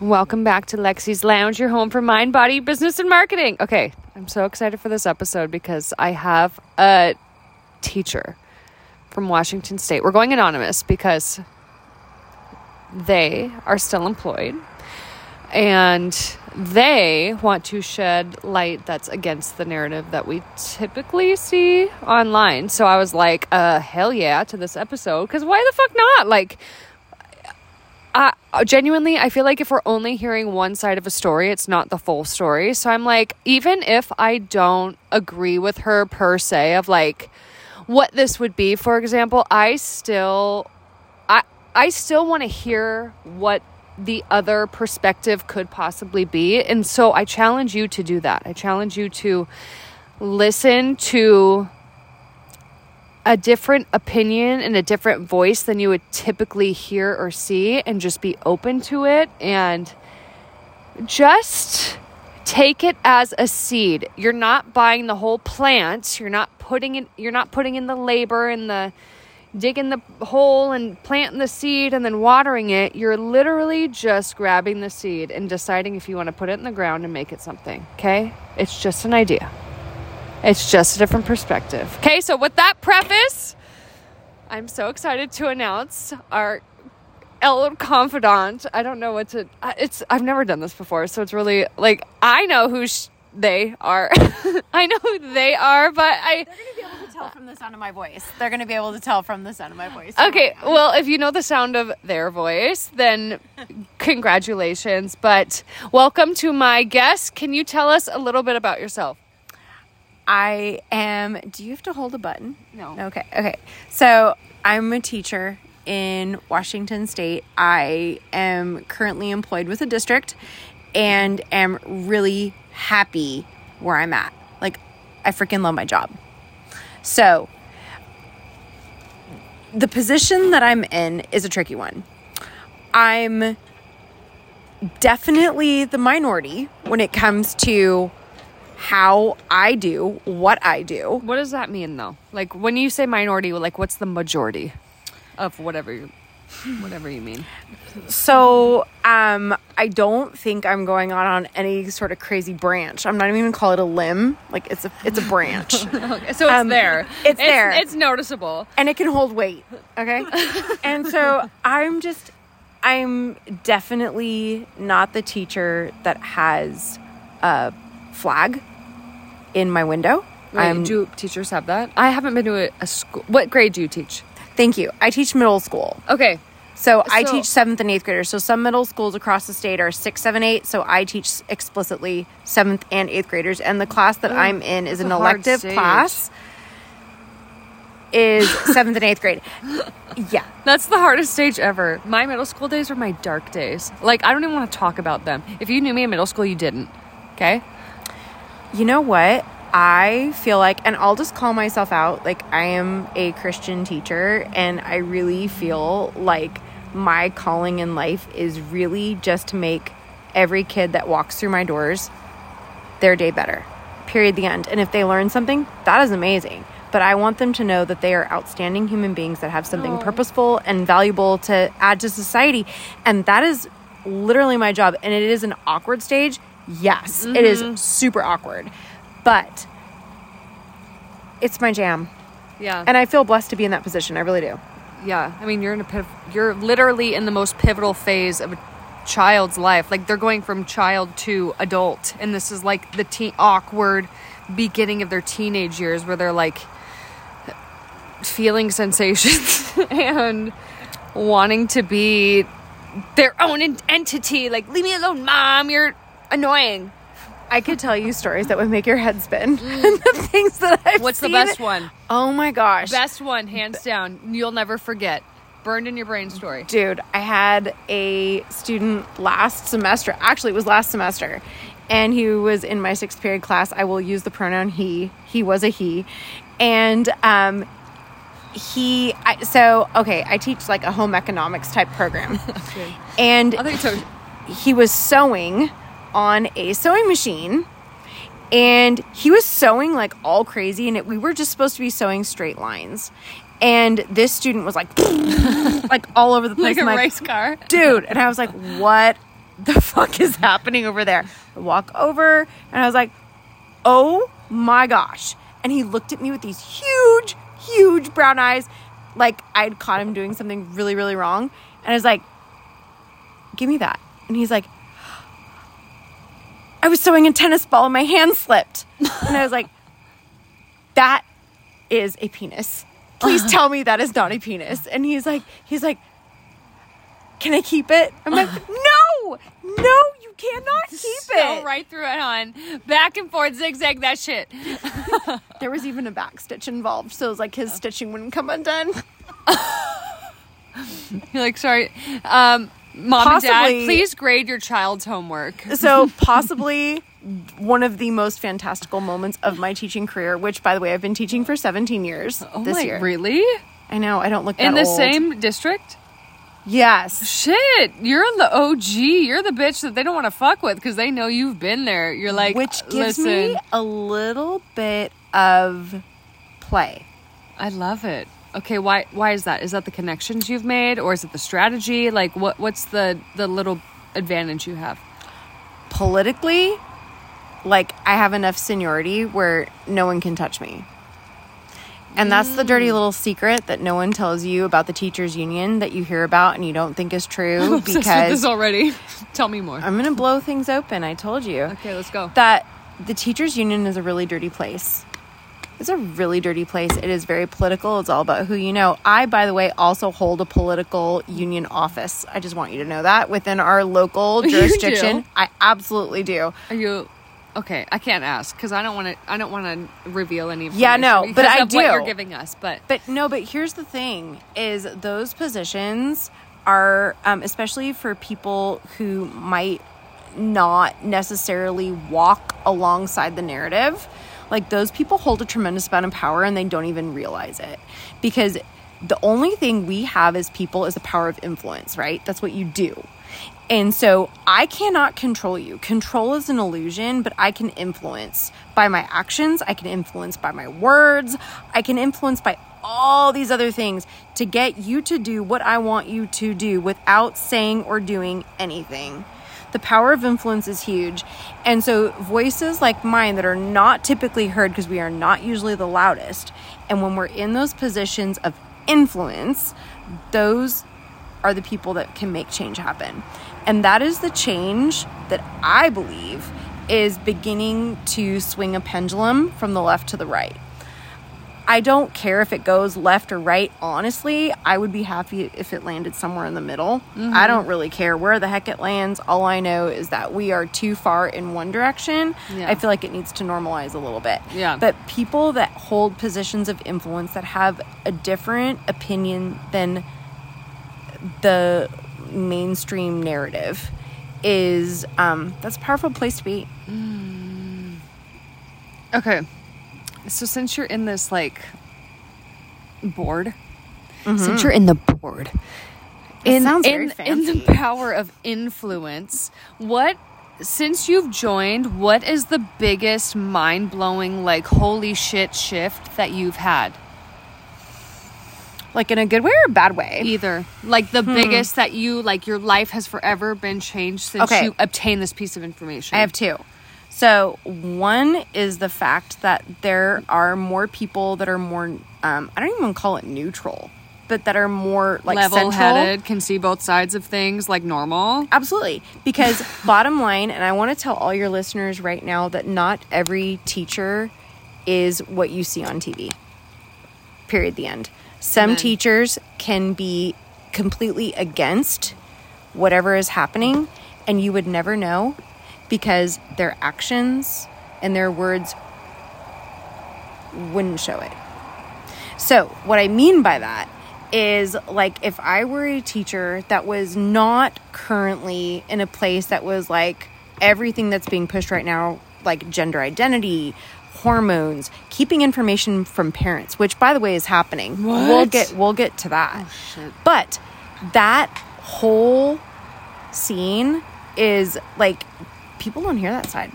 Welcome back to Lexi's Lounge, your home for mind, body, business, and marketing. Okay, I'm so excited for this episode because I have a teacher from Washington State. We're going anonymous because they are still employed and they want to shed light that's against the narrative that we typically see online. So I was like, uh, hell yeah to this episode because why the fuck not? Like, uh, Uh, genuinely, I feel like if we're only hearing one side of a story, it's not the full story. So I'm like, even if I don't agree with her per se, of like what this would be, for example, I still, I, I still want to hear what the other perspective could possibly be. And so I challenge you to do that. I challenge you to listen to a different opinion and a different voice than you would typically hear or see and just be open to it and just take it as a seed. You're not buying the whole plant. You're not putting it you're not putting in the labor and the digging the hole and planting the seed and then watering it. You're literally just grabbing the seed and deciding if you want to put it in the ground and make it something. Okay? It's just an idea. It's just a different perspective. Okay, so with that preface, I'm so excited to announce our El confidant. I don't know what to. It's I've never done this before, so it's really like I know who sh- they are. I know who they are, but I. They're gonna be able to tell from the sound of my voice. They're gonna be able to tell from the sound of my voice. Okay, well, if you know the sound of their voice, then congratulations. But welcome to my guest. Can you tell us a little bit about yourself? I am. Do you have to hold a button? No. Okay. Okay. So I'm a teacher in Washington State. I am currently employed with a district and am really happy where I'm at. Like, I freaking love my job. So, the position that I'm in is a tricky one. I'm definitely the minority when it comes to how I do what I do. What does that mean, though? Like when you say minority, like what's the majority of whatever you, whatever you mean? So, um, I don't think I'm going on on any sort of crazy branch. I'm not even gonna call it a limb. Like it's a it's a branch, okay, so it's Um, there. it's there. It's noticeable. and it can hold weight. Okay, and so I'm just I'm definitely not the teacher that has a flag in my window. Wait, I'm do teachers have that? I haven't been to a, a school. What grade do you teach? thank you. I teach middle school. Okay, So, I teach seventh and eighth graders. So some middle schools across the state are six, seven, eight. So I teach explicitly seventh and eighth graders. And the class that oh, I'm in is an elective class. Is seventh and eighth grade. Yeah. that's the hardest stage ever. My middle school days were my dark days. Like I don't even want to talk about them. If you knew me in middle school, you didn't. Okay. You know what? I feel like, and I'll just call myself out, like I am a Christian teacher, and I really feel like my calling in life is really just to make every kid that walks through my doors their day better. Period. The end. And if they learn something, that is amazing. But I want them to know that they are outstanding human beings that have something Oh. purposeful and valuable to add to society. And that is literally my job. And it is an awkward stage. Yes, it is mm-hmm. super awkward. But it's my jam. Yeah. And I feel blessed to be in that position. I really do. Yeah, I mean, you're in a piv- you're literally in the most pivotal phase of a child's life. Like they're going from child to adult, and this is like the teen awkward beginning of their teenage years where they're like feeling sensations and wanting to be their own entity. Like, leave me alone, mom. You're annoying. I could tell you stories that would make your head spin. the things that I've What's the best one? Oh my gosh. Best one, hands down. You'll never forget. Burned in your brain story. Dude, I had a student last semester. Actually, it was last semester. And he was in my sixth period class. I will use the pronoun he. He was a he. And um, he, I, so, okay, I teach like a home economics type program. okay. And I think so. he was sewing on a sewing machine and he was sewing like all crazy and it, we were just supposed to be sewing straight lines and this student was like like all over the place Like a I'm race car. dude and i was like what the fuck is happening over there? I walk over and I was like, oh my gosh. And he looked at me with these huge, huge brown eyes, like I'd caught him doing something really, really wrong. And I was like, give me that. And he's like, I was sewing a tennis ball and my hand slipped. And I was like, that is a penis. Please tell me that is not a penis. And he's like, he's like, can I keep it? I'm like, no, no, you cannot keep Go it. right through it on. Back and forth, zigzag that shit. There was even a back stitch involved, so it was like his stitching wouldn't come undone. You're like, sorry. Um, Mom and Dad, Possibly- please grade your child's homework. So possibly one of the most fantastical moments of my teaching career, which by the way I've been teaching for 17 years Oh this my, year. really? I know, I don't look that In the old. same district? Yes. Shit, you're the OG. You're the bitch that they don't want to fuck with because they know you've been there. You're like, Which gives listen, me a little bit of play. I love it. Okay, why why is that? Is that the connections you've made or is it the strategy? Like what what's the the little advantage you have? Politically, like I have enough seniority where no one can touch me. And that's the dirty little secret that no one tells you about the teachers union that you hear about and you don't think is true with because this already. Tell me more. I'm going to blow things open. I told you. okay, let's go. that the teachers union is a really dirty place it's a really dirty place it is very political it's all about who you know i by the way also hold a political union office i just want you to know that within our local jurisdiction i absolutely do Are you okay? I can't ask because I don't want to. I don't want to reveal any. Yeah, no, but I of what do. you're giving us. But But no, but here's the thing: is those positions are, um, especially for people who might not necessarily walk alongside the narrative, like those people hold a tremendous amount of power and they don't even realize it because the only thing we have as people is the power of influence, right? That's what you do. And so I cannot control you. Control is an illusion, but I can influence by my actions. I can influence by my words. I can influence by all these other things to get you to do what I want you to do without saying or doing anything. The power of influence is huge. And so, voices like mine that are not typically heard because we are not usually the loudest, and when we're in those positions of influence, those are the people that can make change happen. And that is the change that I believe is beginning to swing a pendulum from the left to the right. I don't care if it goes left or right, honestly. I would be happy if it landed somewhere in the middle. I don't really care where the heck it lands. All I know is that we are too far in one direction. Yeah. I feel like it needs to normalize a little bit. Yeah. But people that hold positions of influence that have a different opinion than the mainstream narrative is um that's a powerful place to be okay, so since you're in this like board, mm-hmm. since you're in the board, in sounds very in, in the power of influence, what since you've joined, what is the biggest mind blowing like holy shit shift that you've had? like in a good way or a bad way Either like the hmm. biggest that you like your life has forever been changed since Okay. you obtained this piece of information. I have two. So one is the fact that there are more people that are more um, I don't even call it neutral, but that are more like level headed, can see both sides of things like normal. Absolutely. Because bottom line, and I want to tell all your listeners right now that not every teacher is what you see on TV. Period. The end. Some Amen. teachers can be completely against whatever is happening, and you would never know because their actions and their words wouldn't show it. So, what I mean by that is like if I were a teacher that was not currently in a place that was like everything that's being pushed right now, like gender identity, hormones, keeping information from parents, which by the way is happening. What? We'll get we'll get to that. Oh, shit. But that whole scene is like people don't hear that side.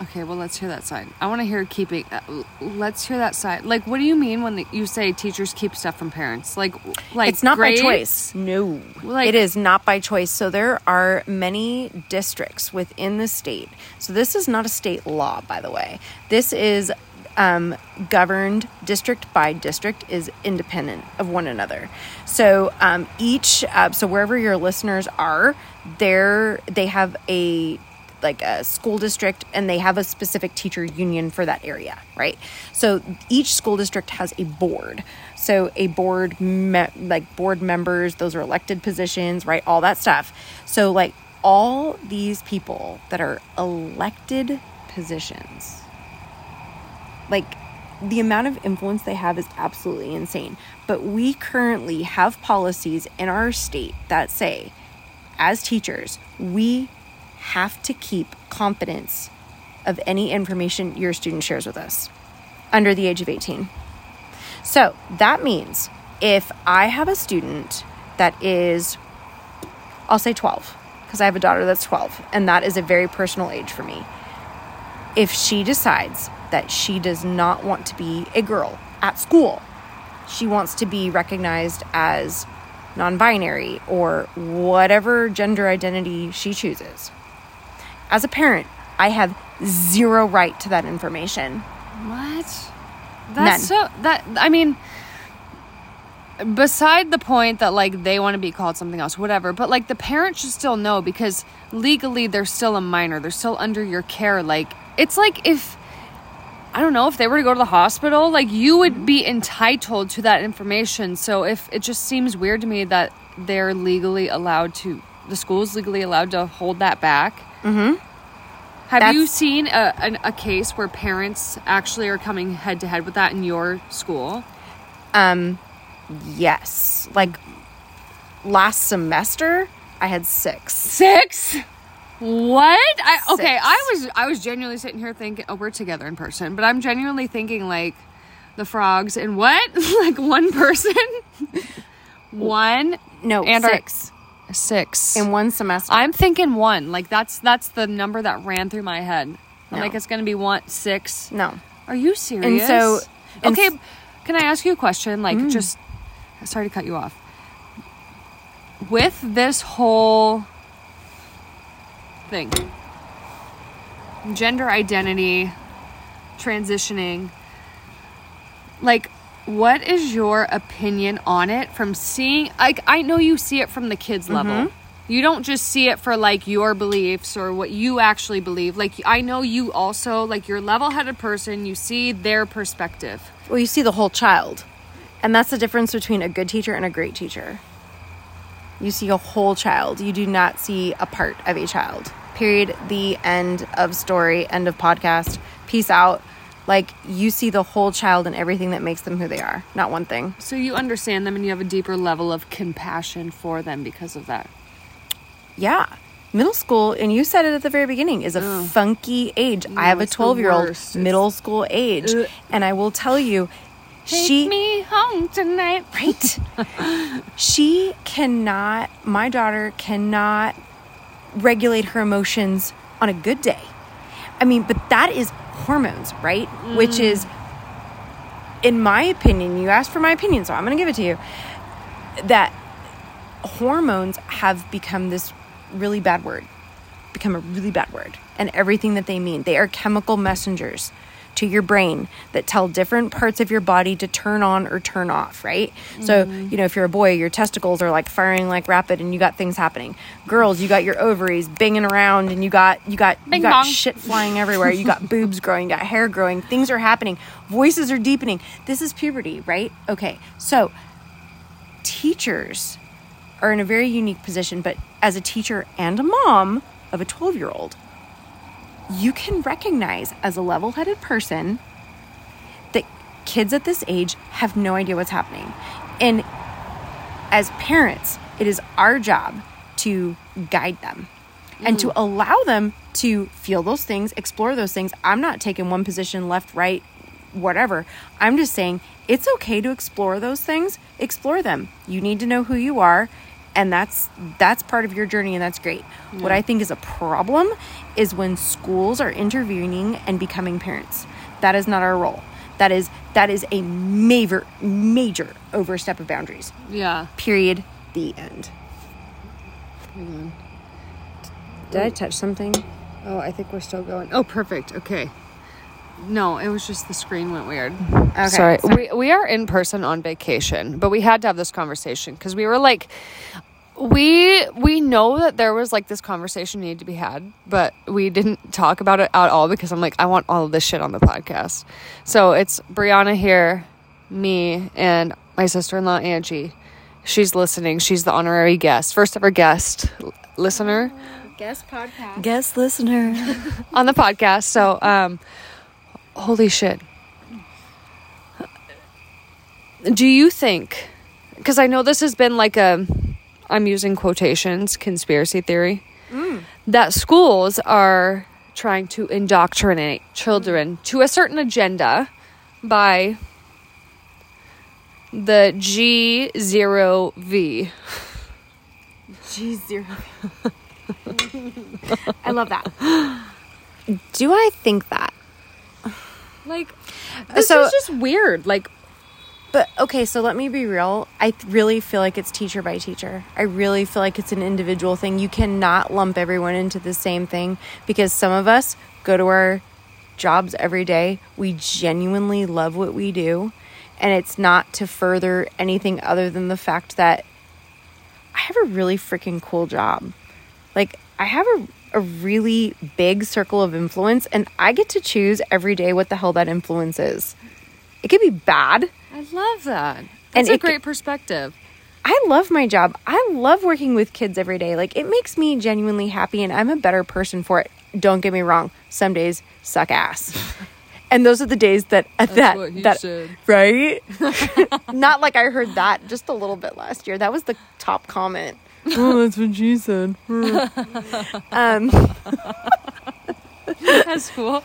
Okay, well, let's hear that side. I want to hear keeping. Uh, let's hear that side. Like, what do you mean when the, you say teachers keep stuff from parents? Like, like it's not grades? by choice. No. Like- it is not by choice. So there are many districts within the state. So this is not a state law, by the way. This is um, governed district by district is independent of one another. So um, each, uh, so wherever your listeners are, there they have a like a school district and they have a specific teacher union for that area, right? So each school district has a board. So a board me- like board members, those are elected positions, right? All that stuff. So like all these people that are elected positions like the amount of influence they have is absolutely insane. But we currently have policies in our state that say, as teachers, we have to keep confidence of any information your student shares with us under the age of 18. So that means if I have a student that is, I'll say 12, because I have a daughter that's 12, and that is a very personal age for me if she decides that she does not want to be a girl at school, she wants to be recognized as non binary or whatever gender identity she chooses. As a parent, I have zero right to that information. What? None. That's so that I mean beside the point that like they want to be called something else whatever but like the parent should still know because legally they're still a minor they're still under your care like it's like if I don't know if they were to go to the hospital like you would be entitled to that information so if it just seems weird to me that they're legally allowed to the school's legally allowed to hold that back Mm-hmm. have you seen a, an, a case where parents actually are coming head to head with that in your school? Um, yes. Like last semester, I had six. Six? What? I okay, Six. I was I was genuinely sitting here thinking, oh, we're together in person, but I'm genuinely thinking like the frogs and what? like one person? one No, And our- six six. in one semester. I'm thinking one. Like that's that's the number that ran through my head. I'm No. like it's gonna be one six. no. Are you serious? so- and okay, s- Mm. can I ask you a question? Like, just sorry to cut you off. With this whole thing, gender identity, transitioning, like, what is your opinion on it from seeing? Like, I know you see it from the kids' level. Mm-hmm. You don't just see it for like your beliefs or what you actually believe. Like, I know you also, like, you're a level headed person, you see their perspective. Well, you see the whole child. And that's the difference between a good teacher and a great teacher. You see a whole child. You do not see a part of a child. Period. The end of story, end of podcast. Peace out. Like you see the whole child and everything that makes them who they are, not one thing. So you understand them and you have a deeper level of compassion for them because of that. Yeah. Middle school, and you said it at the very beginning, is a funky age. I have a 12 year old middle school age. Ugh. And I will tell you, Take she. me home tonight. Right. she cannot, my daughter cannot regulate her emotions on a good day. I mean, but that is hormones, right? Which mm. is, in my opinion, you asked for my opinion, so I'm going to give it to you. That hormones have become this really bad word, become a really bad word, and everything that they mean. They are chemical messengers to your brain that tell different parts of your body to turn on or turn off, right? So, mm-hmm. you know, if you're a boy, your testicles are like firing like rapid and you got things happening. Girls, you got your ovaries banging around and you got you got Bing you got bong. shit flying everywhere. You got boobs growing, you got hair growing, things are happening, voices are deepening. This is puberty, right? Okay. So, teachers are in a very unique position, but as a teacher and a mom of a 12 year old, you can recognize as a level headed person that kids at this age have no idea what's happening. And as parents, it is our job to guide them and to mm-hmm. allow them to feel those things, explore those things. I'm not taking one position left, right, whatever. I'm just saying it's okay to explore those things, explore them. You need to know who you are and that's that's part of your journey and that's great what i think is a problem is when schools are intervening and becoming parents that is not our role that is that is a major major overstep of boundaries Yeah. period the end Hang on. D did i touch something Oh, I think we're still going. Oh, perfect. Okay. No, it was just the screen went weird. Okay, Sorry. sorry. We we are in person on vacation, but we had to have this conversation because we were like we we know that there was like this conversation needed to be had, but we didn't talk about it at all because I'm like I want all of this shit on the podcast. So it's Brianna here, me, and my sister-in-law Angie. She's listening. She's the honorary guest, first ever guest listener guest podcast guest listener on the podcast. So, um, holy shit. Do you think, because I know this has been like a, I'm using quotations, conspiracy theory, mm. that schools are trying to indoctrinate children to a certain agenda by the G0V. G zero. I love that. Do I think that? Like, this So- is just weird. Like, But okay, so let me be real. I really feel like it's teacher by teacher. I really feel like it's an individual thing. You cannot lump everyone into the same thing because some of us go to our jobs every day. We genuinely love what we do, and it's not to further anything other than the fact that I have a really freaking cool job. Like, I have a, a really big circle of influence, and I get to choose every day what the hell that influence is. It could be bad. I love that. And That's a it- great perspective. I love my job. I love working with kids every day. Like, it makes me genuinely happy, and I'm a better person for it. Don't get me wrong. Some days suck ass. And those are the days that that what he that said. right. Not like I heard that just a little bit last year. That was the top comment. oh, that's what she said. um, That's cool.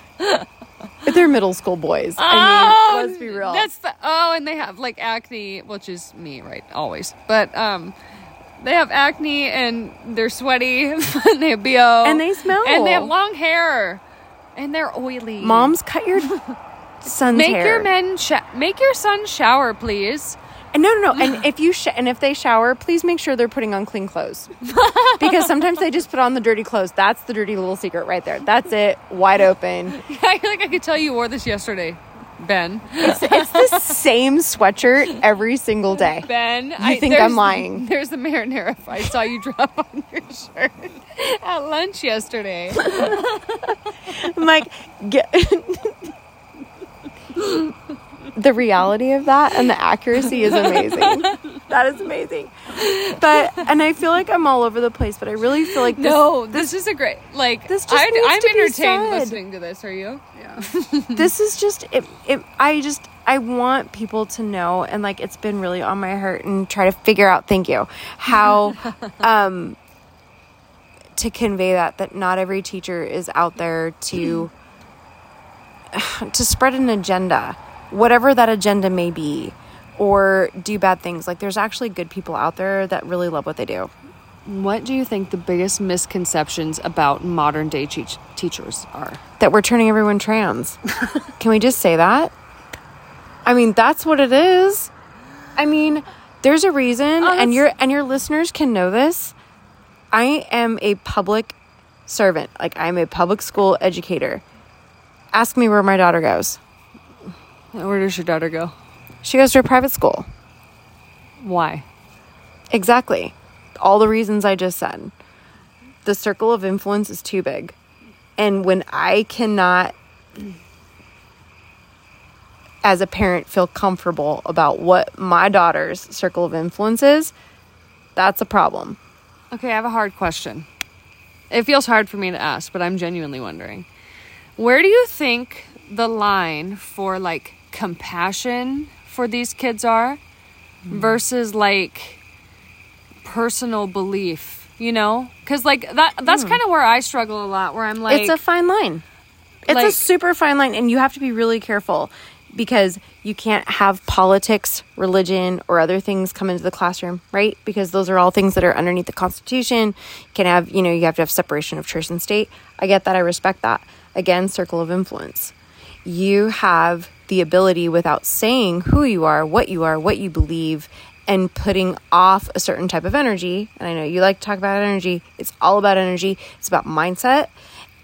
they're middle school boys. I Oh, mean, let's be real. That's the oh, and they have like acne, which is me, right? Always, but um, they have acne and they're sweaty and they have bo And they smell. and they have long hair and they're oily. Moms, cut your son's make hair. your men sh- make your son shower, please. And no, no, no. And if you sh- and if they shower, please make sure they're putting on clean clothes, because sometimes they just put on the dirty clothes. That's the dirty little secret right there. That's it, wide open. I feel like I could tell you wore this yesterday, Ben. It's, it's the same sweatshirt every single day. Ben, you I think I'm lying. There's the marinara I saw you drop on your shirt at lunch yesterday. I'm like, get. The reality of that and the accuracy is amazing. That is amazing. But and I feel like I'm all over the place, but I really feel like this, no, this, is a great like. this just I, needs I'm to be entertained said. listening to this. Are you? Yeah. this is just it, it i just i want people to know and like it's been really on my heart and try to figure out thank you how um to convey that that not every teacher is out there to to spread an agenda whatever that agenda may be or do bad things like there's actually good people out there that really love what they do What do you think the biggest misconceptions about modern day teach- teachers are? that we're turning everyone trans. Can we just say that? I mean, that's what it is. I mean, there's a reason oh, and your and your listeners can know this. I am a public servant. Like I'm a public school educator. Ask me where my daughter goes. Where does your daughter go? She goes to a private school. Why? Exactly. All the reasons I just said. The circle of influence is too big. And when I cannot, as a parent, feel comfortable about what my daughter's circle of influence is, that's a problem. Okay, I have a hard question. It feels hard for me to ask, but I'm genuinely wondering. Where do you think the line for like compassion for these kids are versus like personal belief, you know? Cuz like that that's hmm. kind of where I struggle a lot where I'm like it's a fine line. It's a super fine line, and you have to be really careful. because you can't have politics, religion, or other things come into the classroom, right? Because those are all things that are underneath the Constitution. You can have, you know, you have to have separation of church and state. I get that. I respect that. Again, circle of influence. You have the ability without saying who you are, what you are, what you believe, and putting off a certain type of energy. And I know you like to talk about energy. It's all about energy, it's about mindset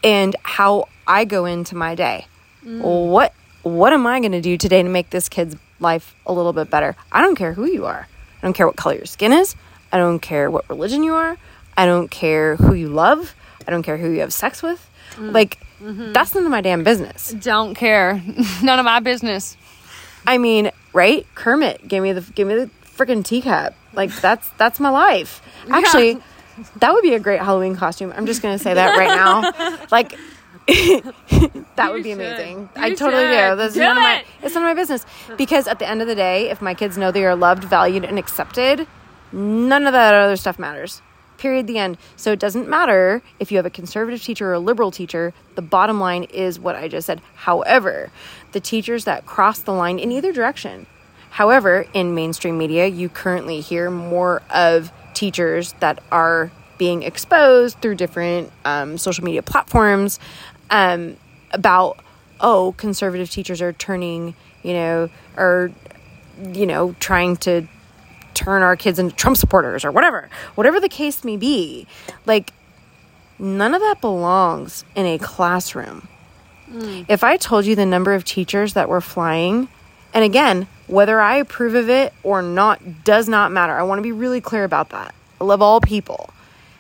and how I go into my day. Mm. What what am I going to do today to make this kid's life a little bit better? I don't care who you are. I don't care what color your skin is. I don't care what religion you are. I don't care who you love. I don't care who you have sex with. Mm. Like Mm-hmm. that's none of my damn business. Don't care. None of my business. I mean, right? Kermit, give me the give me the freaking teacup. Like that's that's my life. Actually, that would be a great Halloween costume. I'm just gonna say that right now. Like that would be should. amazing. You I totally should. do. That's Do none of my it's none of my business. Because at the end of the day, if my kids know they are loved, valued, and accepted, none of that other stuff matters. Period. The end. So it doesn't matter if you have a conservative teacher or a liberal teacher. The bottom line is what I just said. However, the teachers that cross the line in either direction. However, in mainstream media, you currently hear more of teachers that are being exposed through different um, social media platforms um, about, oh, conservative teachers are turning, you know, or, you know, trying to turn our kids into Trump supporters or whatever, whatever the case may be. Like, none of that belongs in a classroom. Mm. If I told you the number of teachers that were flying, and again, whether I approve of it or not does not matter. I want to be really clear about that. I love all people.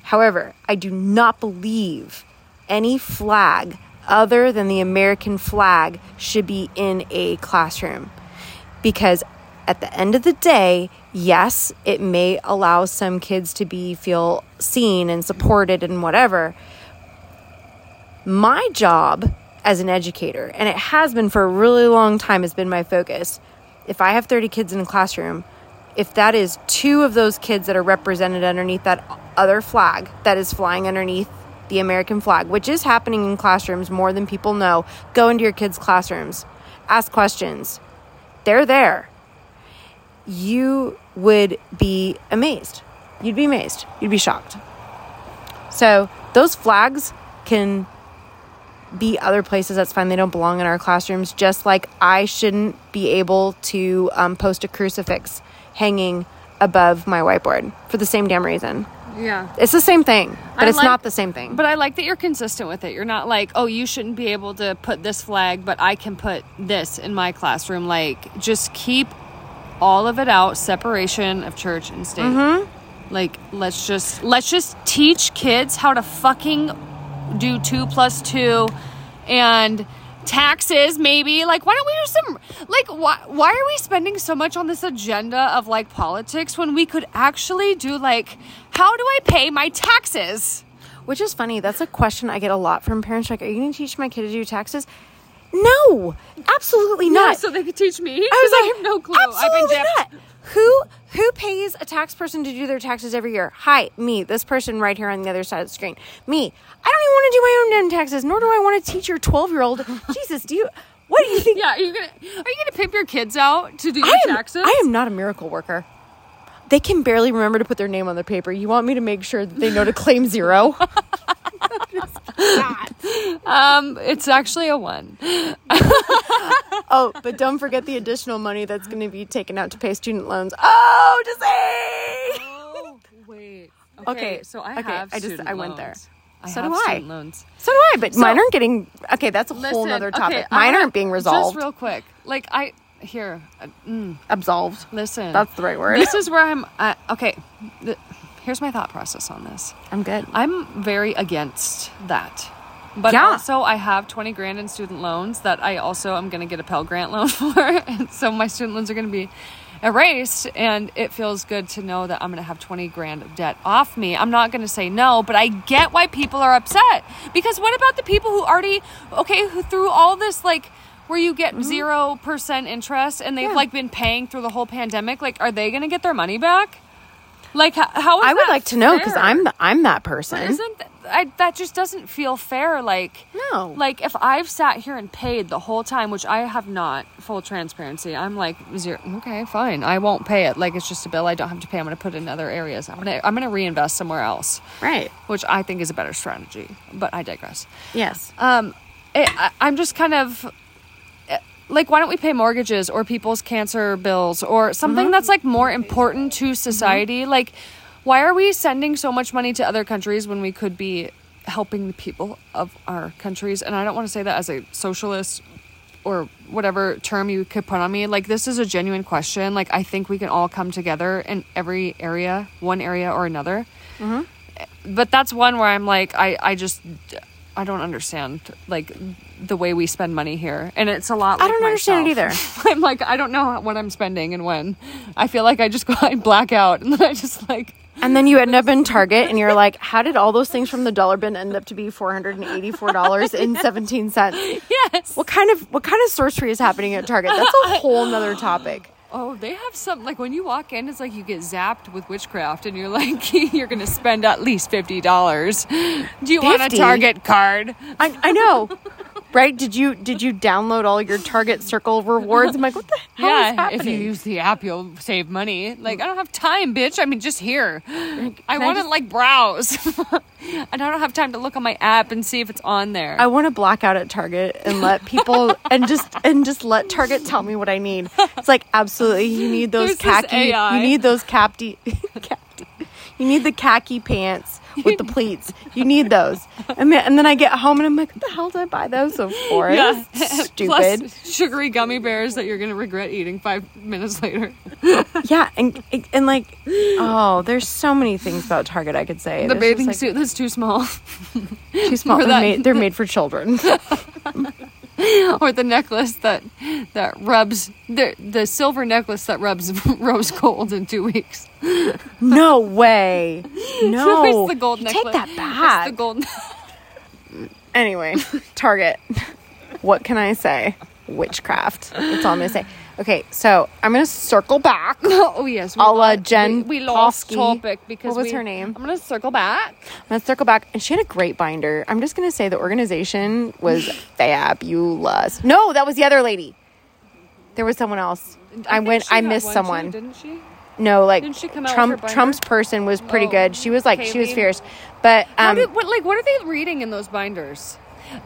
However, I do not believe any flag other than the American flag should be in a classroom because at the end of the day, yes, it may allow some kids to be feel seen and supported and whatever. My job as an educator, and it has been for a really long time, has been my focus. If I have 30 kids in a classroom, if that is two of those kids that are represented underneath that other flag that is flying underneath the American flag, which is happening in classrooms more than people know, go into your kids' classrooms, ask questions. They're there. You would be amazed. You'd be amazed. You'd be shocked. So, those flags can be other places that's fine they don't belong in our classrooms just like i shouldn't be able to um, post a crucifix hanging above my whiteboard for the same damn reason Yeah. it's the same thing but I it's like- not the same thing But I like that you're consistent with it. You're not like, oh, you shouldn't be able to put this flag, but I can put this in my classroom. Like, just keep all of it out, separation of church and state. Mm-hmm. Like, let's just let's just teach kids how to fucking do two plus two, and taxes maybe. Like, why don't we do some? Like, why why are we spending so much on this agenda of like politics when we could actually do like, how do I pay my taxes? which is funny that's a question i get a lot from parents like are you going to teach my kid to do taxes no absolutely not so they could teach me. I was like, I have no clue. I've Absolutely been not. Who who pays a tax person to do their taxes every year? Hi, me. This person right here on the other side of the screen. Me. I don't even want to do my own damn taxes, nor do I want to teach your twelve year old. Jesus, do you? What do you think? Yeah, are you gonna are you gonna pimp your kids out to do your I am, taxes? I am not a miracle worker. They can barely remember to put their name on the paper. You want me to make sure that they know to claim zero? Um, it's actually a one. oh, but don't forget the additional money that's going to be taken out to pay student loans. Oh, just say. Oh wait. Okay, so I okay, have. I just- student I went there. I So have do I. student loans. So do I, but mine aren't getting. Okay, that's a whole Listen, nother okay, topic. I mine wanna- aren't being resolved, Just real quick, like I here. uh, mm, absolved. listen, That's the right word. This is where I'm. Uh, okay, th- here's my thought process on this. I'm good. I'm very against that. But Yeah. also, I have 20 grand in student loans that I also am going to get a Pell Grant loan for. And so my student loans are going to be erased. And it feels good to know that I'm going to have 20 grand of debt off me. I'm not going to say no, but I get why people are upset. Because what about the people who already, okay, who through all this, like, where you get 0% interest and they've Yeah. like been paying through the whole pandemic, like, are they going to get their money back? Like how, how is I would like to know because? I'm the, I'm that person. Isn't th- I, that just doesn't feel fair? Like No. like if I've sat here and paid the whole time, which I have not, full transparency. I'm like zero. Okay, fine. I won't pay it. Like it's just a bill I don't have to pay. I'm going to put it in other areas. I'm gonna I'm gonna reinvest somewhere else, right. which I think is a better strategy. But I digress. Yes. Um, it, I, I'm just kind of like, why don't we pay mortgages or people's cancer bills or something mm-hmm. that's like more important to society? Mm-hmm. Like, why are we sending so much money to other countries when we could be helping the people of our countries? And I don't want to say that as a socialist or whatever term you could put on me. Like, this is a genuine question. Like, I think we can all come together in every area, one area or another mm-hmm. but that's one where I'm like, I, I just, I don't understand like the way we spend money here, and it's a lot. I don't understand it myself. I'm like, I don't know what I'm spending and when. I feel like I just go I black out, and then I just like, And then you end up in Target and you're like, how did all those things from the dollar bin end up to be four hundred and eighty four dollars and seventeen cents? yes. What kind of what kind of sorcery is happening at Target? That's a whole nother topic. Oh, they have some like when you walk in, it's like you get zapped with witchcraft, and you're like, you're gonna spend at least fifty dollars. Do you want a Target card? I, I know. Right? Did you did you download all your Target Circle rewards? I'm like, what the hell is yeah, happening? if you use the app, you'll save money. Like I don't have time, bitch. I mean, just here. I I want to just- like browse, and I don't have time to look on my app and see if it's on there. I want to black out at Target and let people and just and just let Target tell me what I need. It's like absolutely you need those khaki you need those capty capty you need the khaki pants with the pleats. You need those. And then, and then I get home and I'm like, what the hell did I buy those for? yeah, Stupid. Plus sugary gummy bears that you're gonna regret eating five minutes later. yeah, and and like oh, there's so many things about Target I could say. The There's bathing like, suit that's too small, too small. They're that- made, they're made for children. or the necklace that that rubs the the silver necklace that rubs rose gold in two weeks. No way. No. it's the gold You necklace. Take that back. It's the gold. Anyway, Target. what can I say? Witchcraft. That's all I'm gonna say. Okay, so I'm gonna circle back. oh yes, we A la lost- Jen We, we lost topic because What was we- her name? I'm gonna circle back. I'm gonna circle back, and she had a great binder. I'm just gonna say the organization was fabulous. No, that was the other lady. There was someone else. I, think went. I missed someone. too, didn't she? No, like she come Trump. Trump's person was pretty Oh, good. She was like she was fierce, but um, did, what like what are they reading in those binders?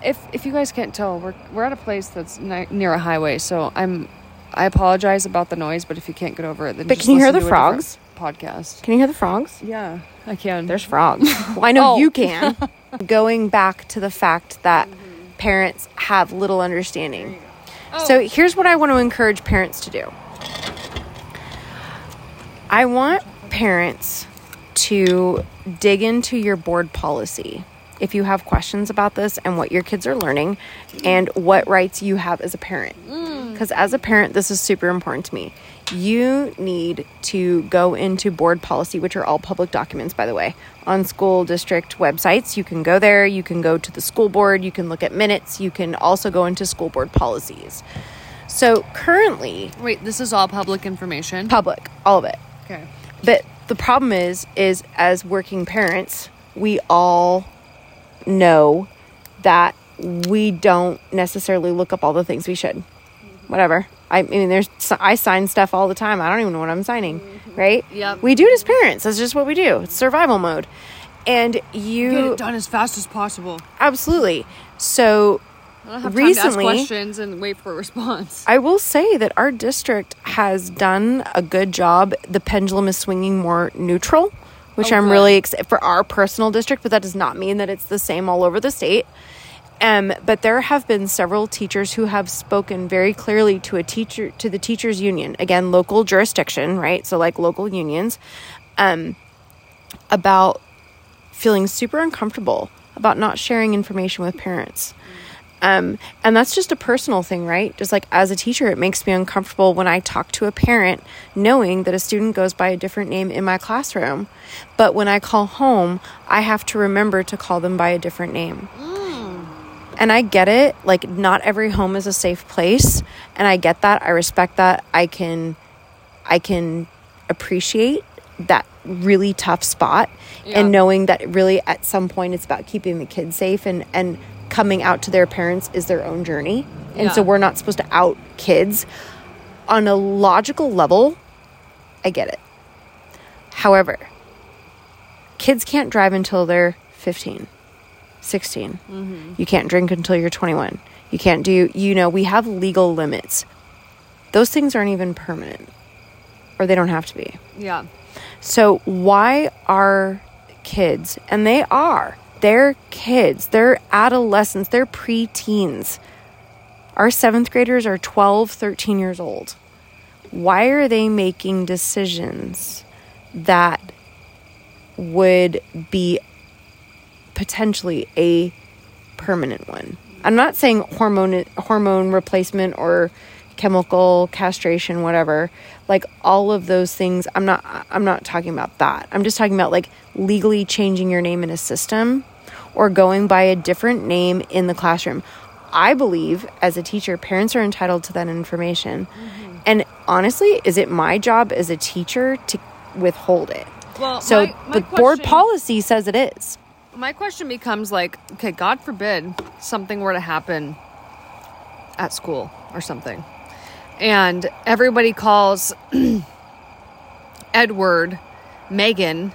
If if you guys can't tell, we're we're at a place that's ni- near a highway, so I'm I apologize about the noise, but if you can't get over it, then But just can you hear the to a different frogs? Podcast. can you hear the frogs? Yeah, I can. There's frogs. Well, I know Oh. you can. Going back to the fact that parents have little understanding. Oh. So here's what I want to encourage parents to do. I want parents to dig into your board policy if you have questions about this and what your kids are learning and what rights you have as a parent. Mm. Because as a parent, this is super important to me. You need to go into board policy, which are all public documents, by the way, on school district websites. You can go there, you can go to the school board, you can look at minutes, you can also go into school board policies. So currently, Wait, this is all public information. public, all of it. Okay. But the problem is, is as working parents, we all know that we don't necessarily look up all the things we should. Whatever. I mean, there's I sign stuff all the time. I don't even know what I'm signing, mm-hmm. right? Yep. We do it as parents. That's just what we do. It's survival mode, and you Get it done as fast as possible. absolutely. So I don't have Recently- time to ask questions and wait for a response. I will say that our district has done a good job. The pendulum is swinging more neutral, which Oh, I'm really excited for our personal district, but that does not mean that it's the same all over the state. Um, but there have been several teachers who have spoken very clearly to a teacher to the teachers union. Again local jurisdiction right? So like local unions um, about feeling super uncomfortable about not sharing information with parents um, and that's just a personal thing, right? Just like as a teacher, it makes me uncomfortable when I talk to a parent knowing that a student goes by a different name in my classroom. But when I call home, I have to remember to call them by a different name. And I get it. Like, not every home is a safe place. And I get that. I respect that. I can, I can appreciate that really tough spot Yeah. and knowing that really at some point it's about keeping the kids safe and and coming out to their parents is their own journey. And so we're not supposed to out kids. On a logical level i get it. However kids can't drive until they're 15 16 mm-hmm. you can't drink until you're 21 you can't do you know we have legal limits. Those things aren't even permanent or they don't have to be. Yeah. so why are kids, and they are, they're kids, they're adolescents, they're preteens. Our seventh graders are 12, 13 years old. Why are they making decisions that would be potentially a permanent one? I'm not saying hormone hormone replacement or chemical castration whatever like all of those things i'm not i'm not talking about that i'm just talking about like legally changing your name in a system or going by a different name in the classroom. I believe as a teacher parents are entitled to that information. Mm-hmm. And honestly is it my job as a teacher to withhold it? Well, so my- my the board policy says it is. My question becomes like, okay, God forbid something were to happen at school or something. And everybody calls Edward Megan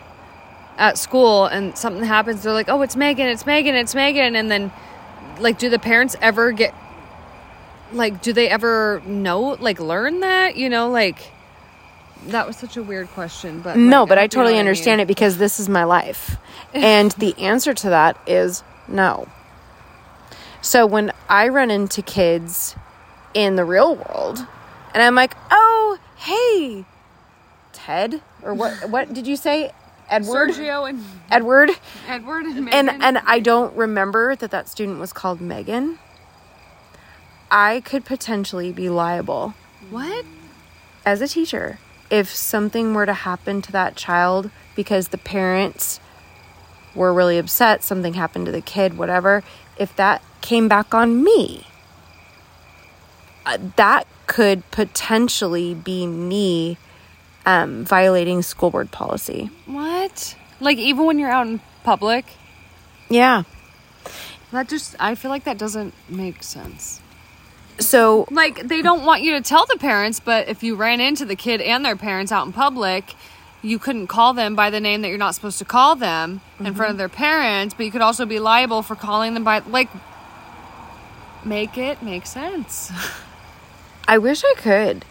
at school and something happens, they're like, "Oh, it's Megan, it's Megan, it's Megan." And then like do the parents ever get like do they ever know like learn that, you know, like that was such a weird question, but No, like, but I know totally what understand mean. it because this is my life. And the answer to that is no. So when I run into kids in the real world and I'm like, "Oh, hey, Ted," or what what did you say? Edward? Sergio and Edward? Edward and And Megan. and I don't remember that that student was called Megan. I could potentially be liable what? as a teacher if something were to happen to that child because the parents were really upset something happened to the kid whatever if that came back on me uh, that could potentially be me um, violating school board policy What? Like even when you're out in public? yeah That just I feel like that doesn't make sense. so Like they don't want you to tell the parents, but if you ran into the kid and their parents out in public, you couldn't call them by the name that you're not supposed to call them in front of their parents, but you could also be liable for calling them by like make it make sense. I wish I could.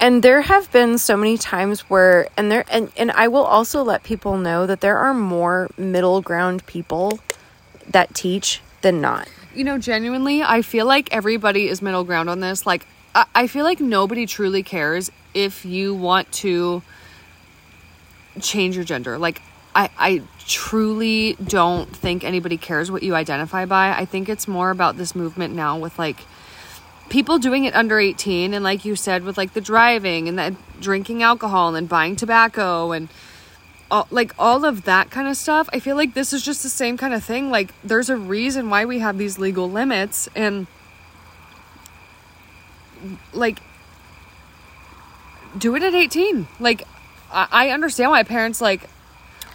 And there have been so many times where and there and, and I will also let people know that there are more middle ground people that teach than not. you know, genuinely, I feel like everybody is middle ground on this. Like, I, I feel like nobody truly cares if you want to change your gender. Like, I, I truly don't think anybody cares what you identify by. I think it's more about this movement now with like people doing it under 18 and like you said with like the driving and the drinking alcohol and buying tobacco and all, like all of that kind of stuff i feel like this is just the same kind of thing. Like there's a reason why we have these legal limits and like do it at 18 like i, I understand why parents like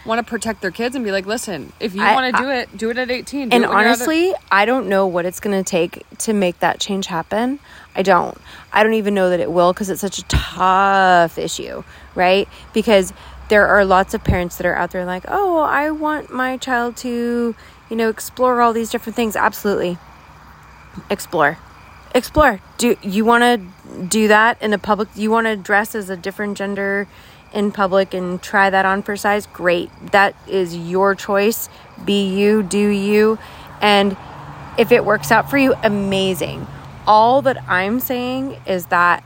want to protect their kids and be like listen if you want to do it do it at 18 Do And it when other- honestly, I don't know what it's going to take to make that change happen. I don't. I don't even know that it will because it's such a tough issue, right? Because there are lots of parents that are out there like, "Oh, I want my child to, you know, explore all these different things." Absolutely. Explore. Explore. Do you want to do that in a public you want to dress as a different gender in public and try that on for size? Great. That is your choice. Be you, do you. And if it works out for you, amazing. All that I'm saying is that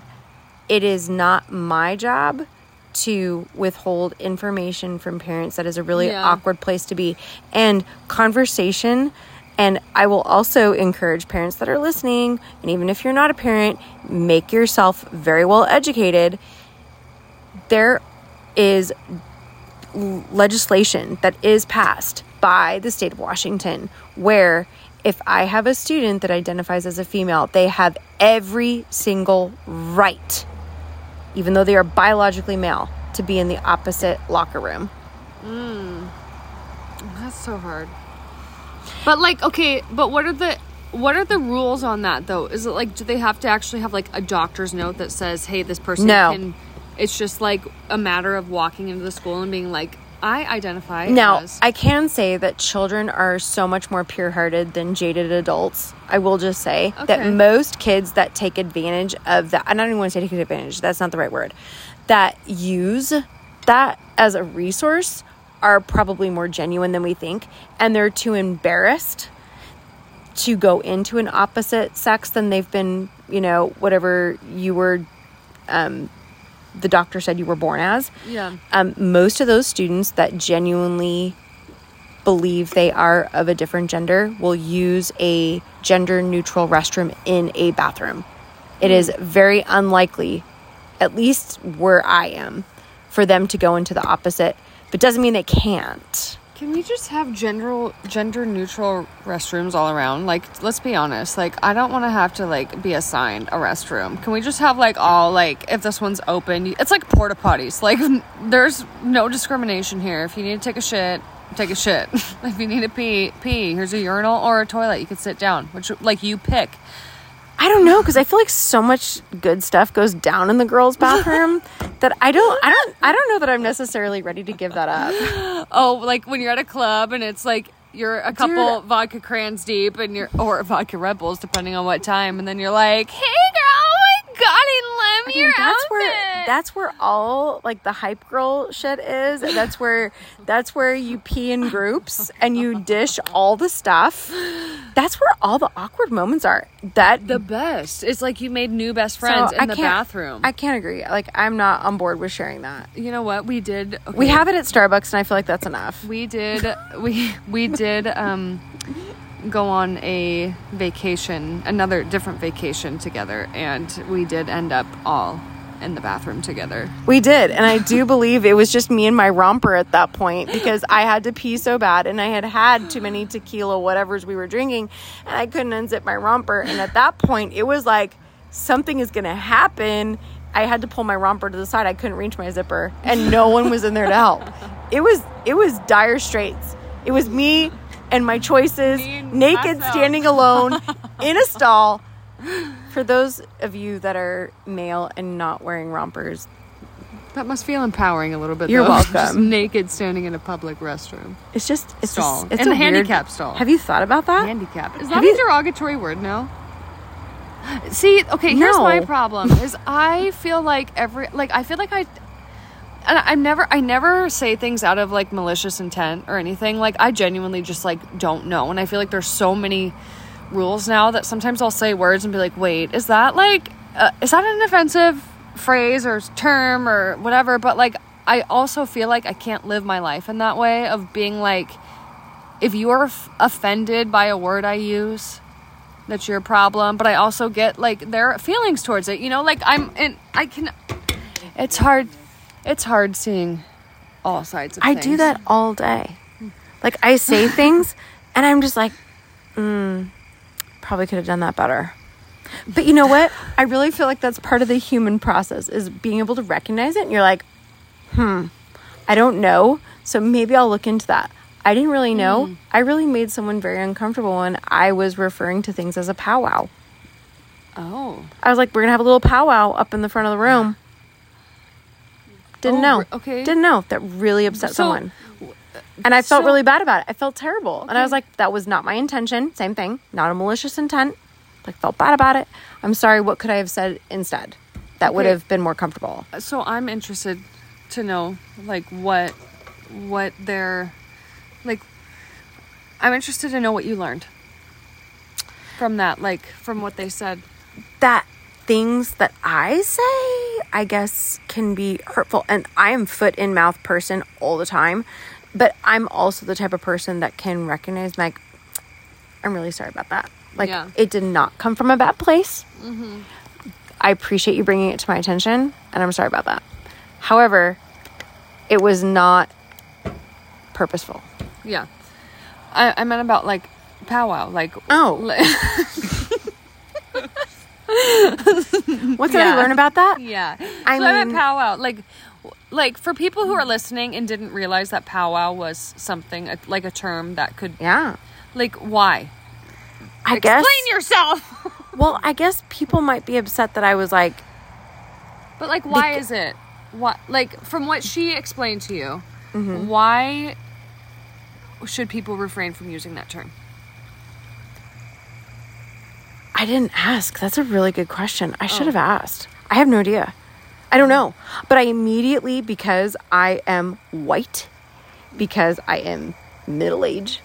it is not my job to withhold information from parents. That is a really Yeah. awkward place to be. And conversation, and I will also encourage parents that are listening, and even if you're not a parent, make yourself very well educated. There is legislation that is passed by the state of Washington where if I have a student that identifies as a female, they have every single right, even though they are biologically male, to be in the opposite locker room. Mm. That's so hard. But like, okay, but what are the what are the rules on that though? Is it like do they have to actually have like a doctor's note that says, "Hey, this person No. can it's just like a matter of walking into the school and being like, I identify Now, as I can say that children are so much more pure hearted than jaded adults. I will just say that most kids that take advantage of that, I don't even want to say take advantage, that's not the right word, that use that as a resource are probably more genuine than we think. And they're too embarrassed to go into an opposite sex than they've been, you know, whatever you were, um, the doctor said you were born as yeah. um, most of those students that genuinely believe they are of a different gender will use a gender neutral restroom in a bathroom. It is very unlikely, at least where I am, for them to go into the opposite, but doesn't mean they can't. Can we just have gender gender neutral restrooms all around? Like, let's be honest. Like, I don't want to have to like be assigned a restroom. Can we just have like all like if this one's open, it's like porta potties. Like, there's no discrimination here. If you need to take a shit, take a shit. if you need to pee, pee. Here's a urinal or a toilet. You can sit down. Which like you pick. I don't know because I feel like so much good stuff goes down in the girls' bathroom that I don't, I don't, I don't know that I'm necessarily ready to give that up. Oh, like when you're at a club and it's like you're a couple Dude. vodka crayons deep and you're or vodka rebels depending on what time, and then you're like, "Hey, girl, I love your that's outfit." where that's where all like the hype girl shit is. That's where that's where you pee in groups and you dish all the stuff. That's where all the awkward moments are. That the best. It's like you made new best friends so in I the bathroom. I can't agree. Like I'm not on board with sharing that. you know what we did? okay, We have it at Starbucks, and I feel like that's enough. We did. We we did. Um, go on a vacation, another different vacation together, and we did end up all in the bathroom together. We did, and I do believe it was just me and my romper at that point because I had to pee so bad, and I had had too many tequila whatevers we were drinking, and I couldn't unzip my romper. And at that point, it was like something is going to happen. I had to pull my romper to the side. I couldn't reach my zipper, and no one was in there to help. It was it was dire straits. It was me and my choices, Me naked, myself. standing alone in a stall. For those of you that are male and not wearing rompers, That must feel empowering a little bit. You're though. Just welcome. naked standing in a public restroom. It's just it's Stall. Just, it's In a the weird- handicap stall. Have you thought about that? Handicap. Is that Have a you- derogatory word now? See, okay, here's No. my problem is I feel like every like I feel like I and I never I never say things out of like malicious intent or anything. Like I genuinely just like don't know. And I feel like there's so many rules now that sometimes I'll say words and be like, "Wait, is that like uh, is that an offensive phrase or term or whatever?" But like I also feel like I can't live my life in that way of being like if you are f- offended by a word I use, that's your problem. But I also get like their feelings towards it. You know, like I'm and I can. It's hard. It's hard seeing all sides of I things. do that all day. Like I say things, and I'm just like, mm, probably could have done that better. But you know what? I really feel like that's part of the human process is being able to recognize it. And you're like, hmm, I don't know. So maybe I'll look into that. I didn't really know. I really made someone very uncomfortable when I was referring to things as a powwow. Oh. I was like, we're gonna have a little powwow up in the front of the room. Didn't Oh, know. okay. Didn't know. That really upset So, someone. And I felt so- really bad about it. I felt terrible. And I was like, that was not my intention. Same thing. Not a malicious intent. Like, felt bad about it. I'm sorry. What could I have said instead? That would have been more comfortable. So I'm interested to know like what what their like I'm interested to know what you learned from that like from what they said. That things that I say, I guess, can be hurtful. And I am foot in mouth person all the time. But I'm also the type of person that can recognize, like, I'm really sorry about that. Like, Yeah. it did not come from a bad place. Mm-hmm. I appreciate you bringing it to my attention, and I'm sorry about that. However, it was not purposeful. Yeah. I, I meant about like powwow, like Oh. li- What did I learn about that? yeah. I so I meant mean- powwow, like like for people who are listening and didn't realize that powwow was something like a term that could Yeah. like why? I guess. Explain yourself. well, I guess people might be upset that I was like, but like why is it? What like from what she explained to you, Mm-hmm. why should people refrain from using that term? I didn't ask. That's a really good question. I should oh. have asked. I have no idea. I don't know. But I immediately, because I am white, because I am middle aged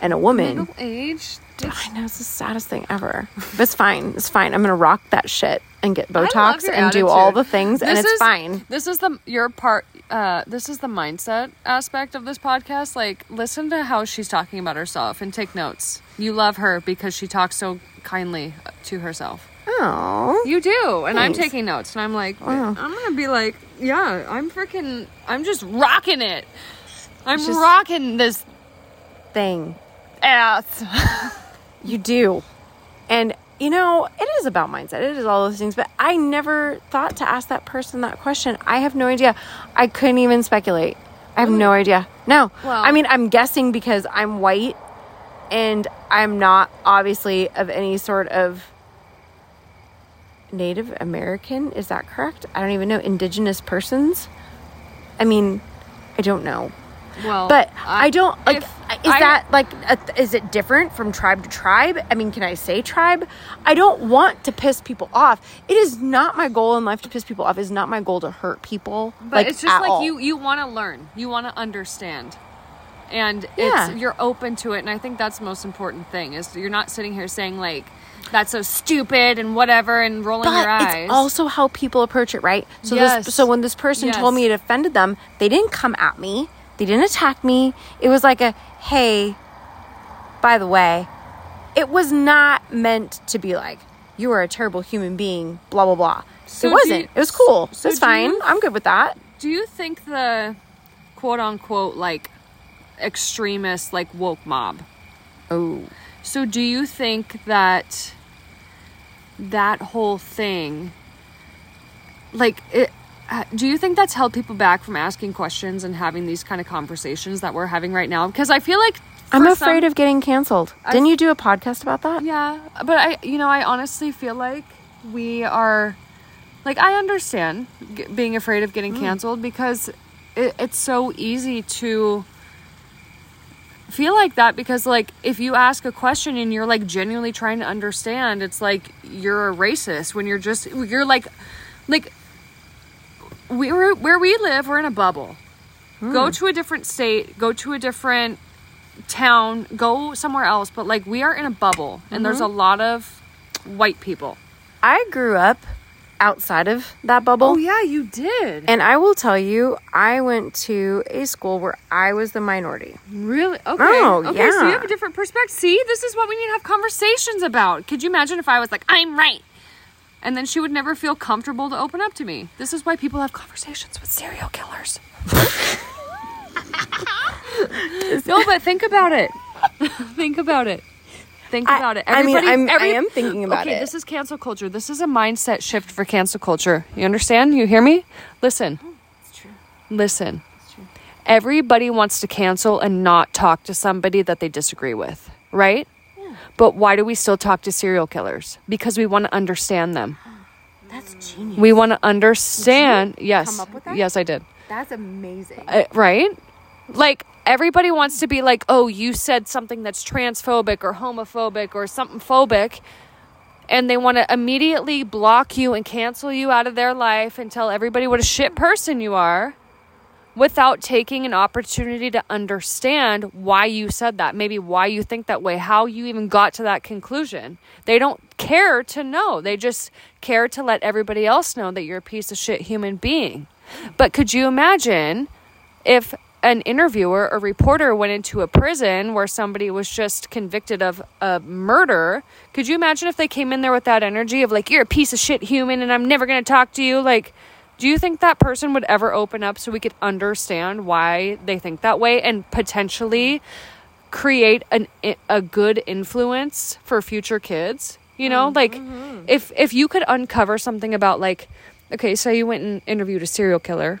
and a woman. Middle age. I know it's the saddest thing ever. But it's fine. It's fine. I'm gonna rock that shit and get Botox and do all the things, and This it's is- fine. This is the your part. Uh, this is the mindset aspect of this podcast. Like, listen to how she's talking about herself and take notes. You love her because she talks so kindly to herself. Oh, You do, and I'm taking notes, and I'm like, Wow. I'm gonna be like, yeah, I'm freaking, I'm just rocking it. I'm rocking this thing ass. you do, and you know it is about mindset. It is all those things. But I never thought to ask that person that question. I have no idea. I couldn't even speculate. I have no idea. No, Well- I mean I'm guessing because I'm white, and I'm not obviously of any sort of Native American. Is that correct? I don't even know. Indigenous persons. I mean, I don't know. Well, But I, don't like. Is I- that like? A, is it different from tribe to tribe? I mean, can I say tribe? I don't want to piss people off. It is not my goal in life to piss people off. It's not my goal to hurt people. But like, it's just like all. you you want to learn, you want to understand, and Yeah. it's you're open to it. And I think that's the most important thing is you're not sitting here saying like that's so stupid and whatever and rolling But your eyes. it's also how people approach it, right? So Yes. this, so when this person told me it offended them, they didn't come at me. They didn't attack me. It was like a, hey, by the way, it was not meant to be like you are a terrible human being. Blah blah blah. So it wasn't. you- it was cool. so it's fine. you- I'm good with that. Do you think the quote unquote like extremist like woke mob? Oh, So do you think that that whole thing like it do you think that's held people back from asking questions and having these kind of conversations that we're having right now? Because I feel like I'm afraid some- of getting canceled. Didn't you do a podcast about that? Yeah, but I, you know, I honestly feel like we are, like, I understand g- being afraid of Mm. getting canceled because it, it's so easy to feel like that because, like, if you ask a question and you're like genuinely trying to understand, it's like you're a racist when you're just you're like, like, we're where we live, we're in a bubble. Hmm. Go to a different state, go to a different town, go somewhere else, but like we are in a bubble and mm-hmm. there's a lot of white people. I grew up outside of that bubble. Oh, yeah, you did. And I will tell you, I went to a school where I was the minority. really? Okay. Oh, okay, so you have a different perspective. See, this is what we need to have conversations about. Could you imagine if I was like, I'm right? And then she would never feel comfortable to open up to me. This is why people have conversations with serial killers. no, but think about it. think about it. Think I- about it. I mean, Everybody- I'm- I am thinking about okay, it. this is cancel culture. This is a mindset shift for cancel culture. You understand? You hear me? Listen. Oh, it's true. Listen. Everybody wants to cancel and not talk to somebody that they disagree with, right? But why do we still talk to serial killers? Because we want to understand them. That's genius. We want to understand. Yes. come up with that? Yes, I did. That's amazing. Uh, right? Like everybody wants to be like, "Oh, you said something that's transphobic or homophobic or something phobic." And they want to immediately block you and cancel you out of their life and tell everybody what a shit person you are without taking an opportunity to understand why you said that, maybe why you think that way, how you even got to that conclusion. They don't care to know. They just care to let everybody else know that you're a piece of shit human being. But could you imagine if an interviewer or reporter went into a prison where somebody was just convicted of a murder? Could you imagine if they came in there with that energy of like, you're a piece of shit human and I'm never going to talk to you? Like, do you think that person would ever open up so we could understand why they think that way and potentially create an a good influence for future kids? You know, mm-hmm. like mm-hmm. if if you could uncover something about like okay, so you went and interviewed a serial killer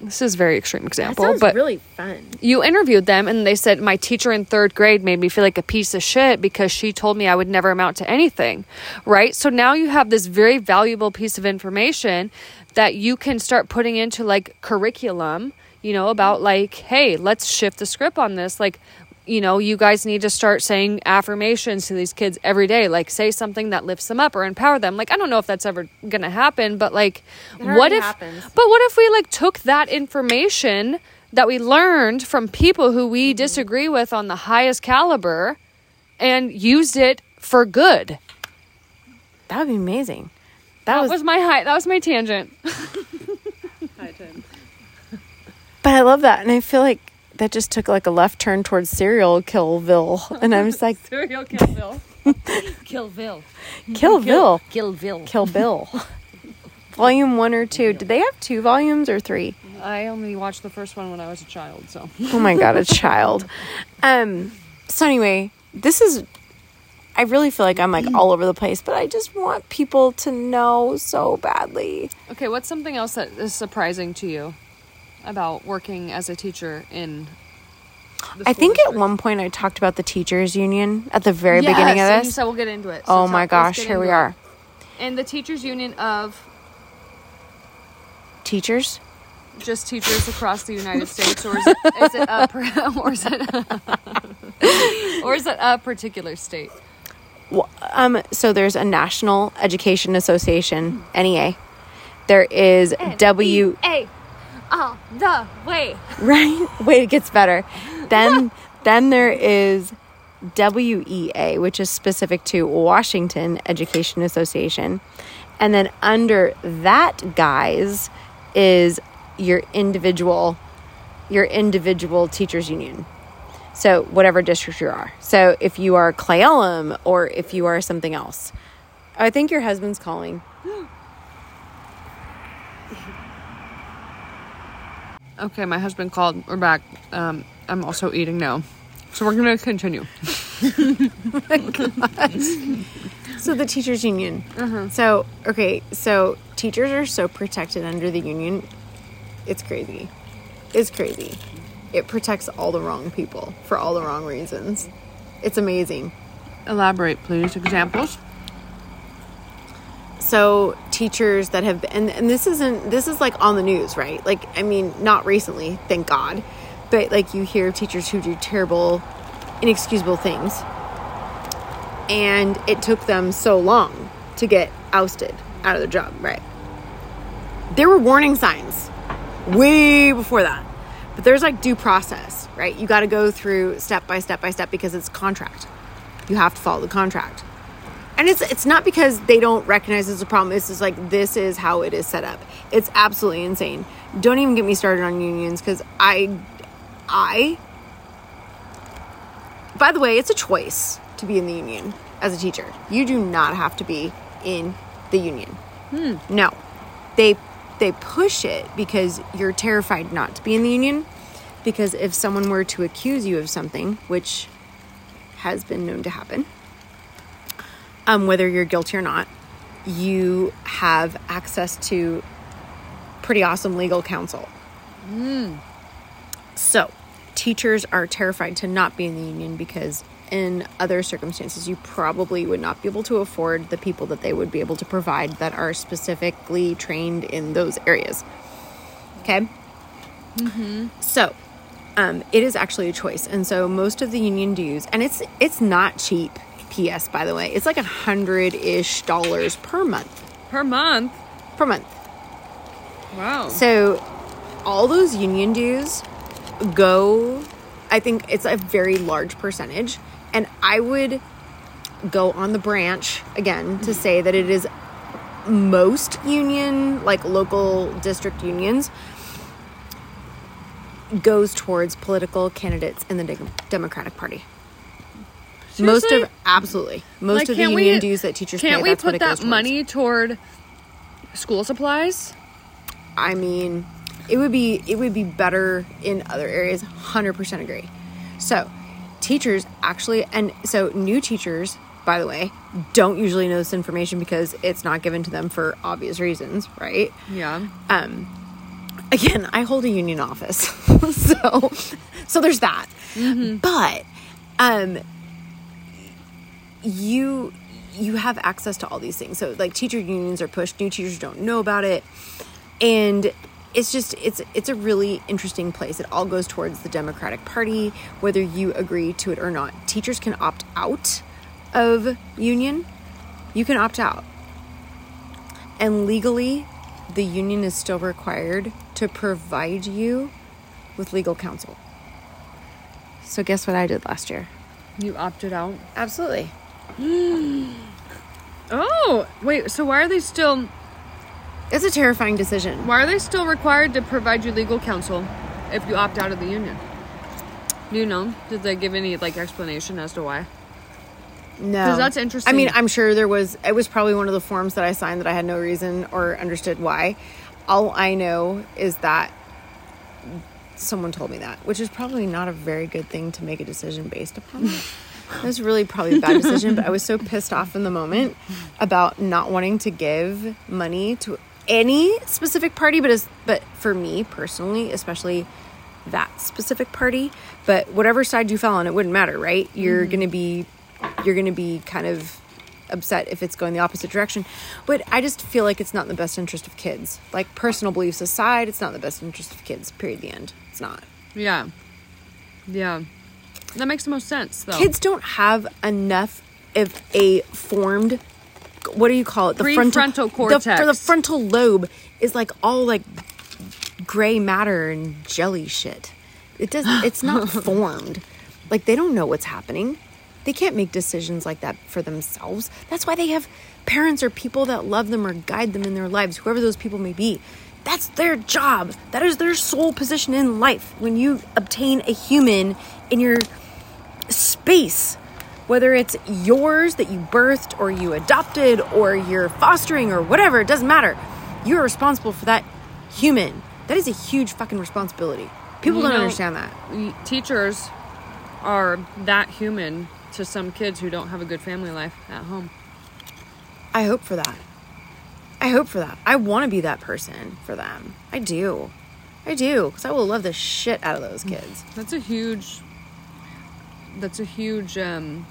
this is a very extreme example, but really fun. you interviewed them and they said my teacher in third grade made me feel like a piece of shit because she told me I would never amount to anything. Right. So now you have this very valuable piece of information that you can start putting into like curriculum, you know, about like, hey, let's shift the script on this. Like, you know, you guys need to start saying affirmations to these kids every day. Like, say something that lifts them up or empower them. Like, I don't know if that's ever gonna happen, but like, what if? happens. But what if we like took that information that we learned from people who we mm-hmm. disagree with on the highest caliber and used it for good? That would be amazing. That, That was, was my high. That was my tangent. but I love that, and I feel like that just took like a left turn towards serial killville, and I'm just like Serial Killville. Killville. Killville, Killville. Killville. Volume one or two. Did they have two volumes or three? I only watched the first one when I was a child, so. Oh my god, a child. Um. So anyway, this is. I really feel like I'm like mm-hmm. all over the place, but I just want people to know so badly. Okay, what's something else that is surprising to you about working as a teacher in? I think at one point I talked about the teachers union at the very beginning of Yes, and you this. said we'll get into it. So oh my gosh, here we it. are. And the teachers union of Teachers? just teachers across the United States, or is it, is it a, or is it, or is it a particular state? Um, so there's a National Education Association, NEA. There is W A, all the way. right. Wait, it gets better. Then then there is WEA, which is specific to Washington Education Association. And then under that guise is your individual your individual teachers union. So whatever district you are. So if you are Cle Elum or if you are something else. I think your husband's calling. Okay, my husband called. We're back. Um, I'm also eating now, so we're gonna continue. So the teachers union. So okay, so teachers are so protected under the union. It's crazy. It's crazy. It protects all the wrong people for all the wrong reasons. It's amazing. Elaborate, please. Examples. So teachers that have and and this isn't this is like on the news, right? Like I mean, not recently, thank God. But like you hear of teachers who do terrible inexcusable things. And it took them so long to get ousted out of their job, right? There were warning signs way before that. But there's like due process, right? You got to go through step by step by step because it's contract. You have to follow the contract. And it's it's not because they don't recognize it's a problem. It's just like this is how it is set up. It's absolutely insane. Don't even get me started on unions because i i by the way it's a choice to be in the union as a teacher. You do not have to be in the union. Hmm. No. They they push it because you're terrified not to be in the union because if someone were to accuse you of something which has been known to happen um, whether you're guilty or not, you have access to pretty awesome legal counsel. So, teachers are terrified to not be in the union because, in other circumstances, you probably would not be able to afford the people that they would be able to provide that are specifically trained in those areas. Okay? So, um, it is actually a choice, and so most of the union dues, and it's it's not cheap. P.S. By the way, it's like a hundred ish dollars per month. Per month. Per month. Wow. So, all those union dues go. I think it's a very large percentage, and I would go on the branch again to say that it is most union, like local district unions, goes towards political candidates in the De- Democratic Party. Most of absolutely most Like, of the union we- dues that teachers pay. Can't we that's what put that money toward school supplies? I mean, it would be it would be better in other areas. Hundred percent agree. So, teachers actually, and so new teachers, by the way, don't usually know this information because it's not given to them for obvious reasons, right? Yeah. Um, again, I hold a union office, so so there's that. But um, you you have access to all these things. So like teacher unions are pushed. New teachers don't know about it, and it's just it's it's a really interesting place. It all goes towards the Democratic Party, whether you agree to it or not. Teachers can opt out of union. You can opt out. And legally, the union is still required to provide you with legal counsel. So, guess what I did last year? You opted out. Absolutely. Oh, wait. So why are they still It's a terrifying decision. why are they still required to provide you legal counsel if you opt out of the union? Do you know? Did they give any like explanation as to why? No, because that's interesting. I mean, I'm sure there was, it was probably one of the forms that I signed that I had no reason or understood why. All I know is that someone told me that, which is probably not a very good thing to make a decision based upon. It was really probably a bad decision, but I was so pissed off in the moment about not wanting to give money to any specific party, but as but for me personally, especially that specific party. But whatever side you fell on, it wouldn't matter, right? You're mm-hmm. gonna be you're gonna be kind of upset if it's going the opposite direction. But I just feel like it's not in the best interest of kids. Like personal beliefs aside, it's not in the best interest of kids. Period. The end. It's not. Yeah. Yeah. That makes the most sense though. kids don't have enough of a formed what do you call it? The Prefrontal the- cortex. for the frontal lobe is like all like gray matter and jelly shit. It does it's not formed. Like they don't know what's happening. They can't make decisions like that for themselves. That's why they have parents or people that love them or guide them in their lives whoever those people may be. That's their job. That is their sole position in life. When you obtain a human in your space, whether it's yours that you birthed or you adopted or you're fostering or whatever, it doesn't matter. You're responsible for that human. That is a huge fucking responsibility. People You don't know- understand that. Teachers are that human to some kids who don't have a good family life at home. I hope for that. I hope for that. I want to be that person for them. I do. I do. Because I will love the shit out of those kids. That's a huge. That's a huge um,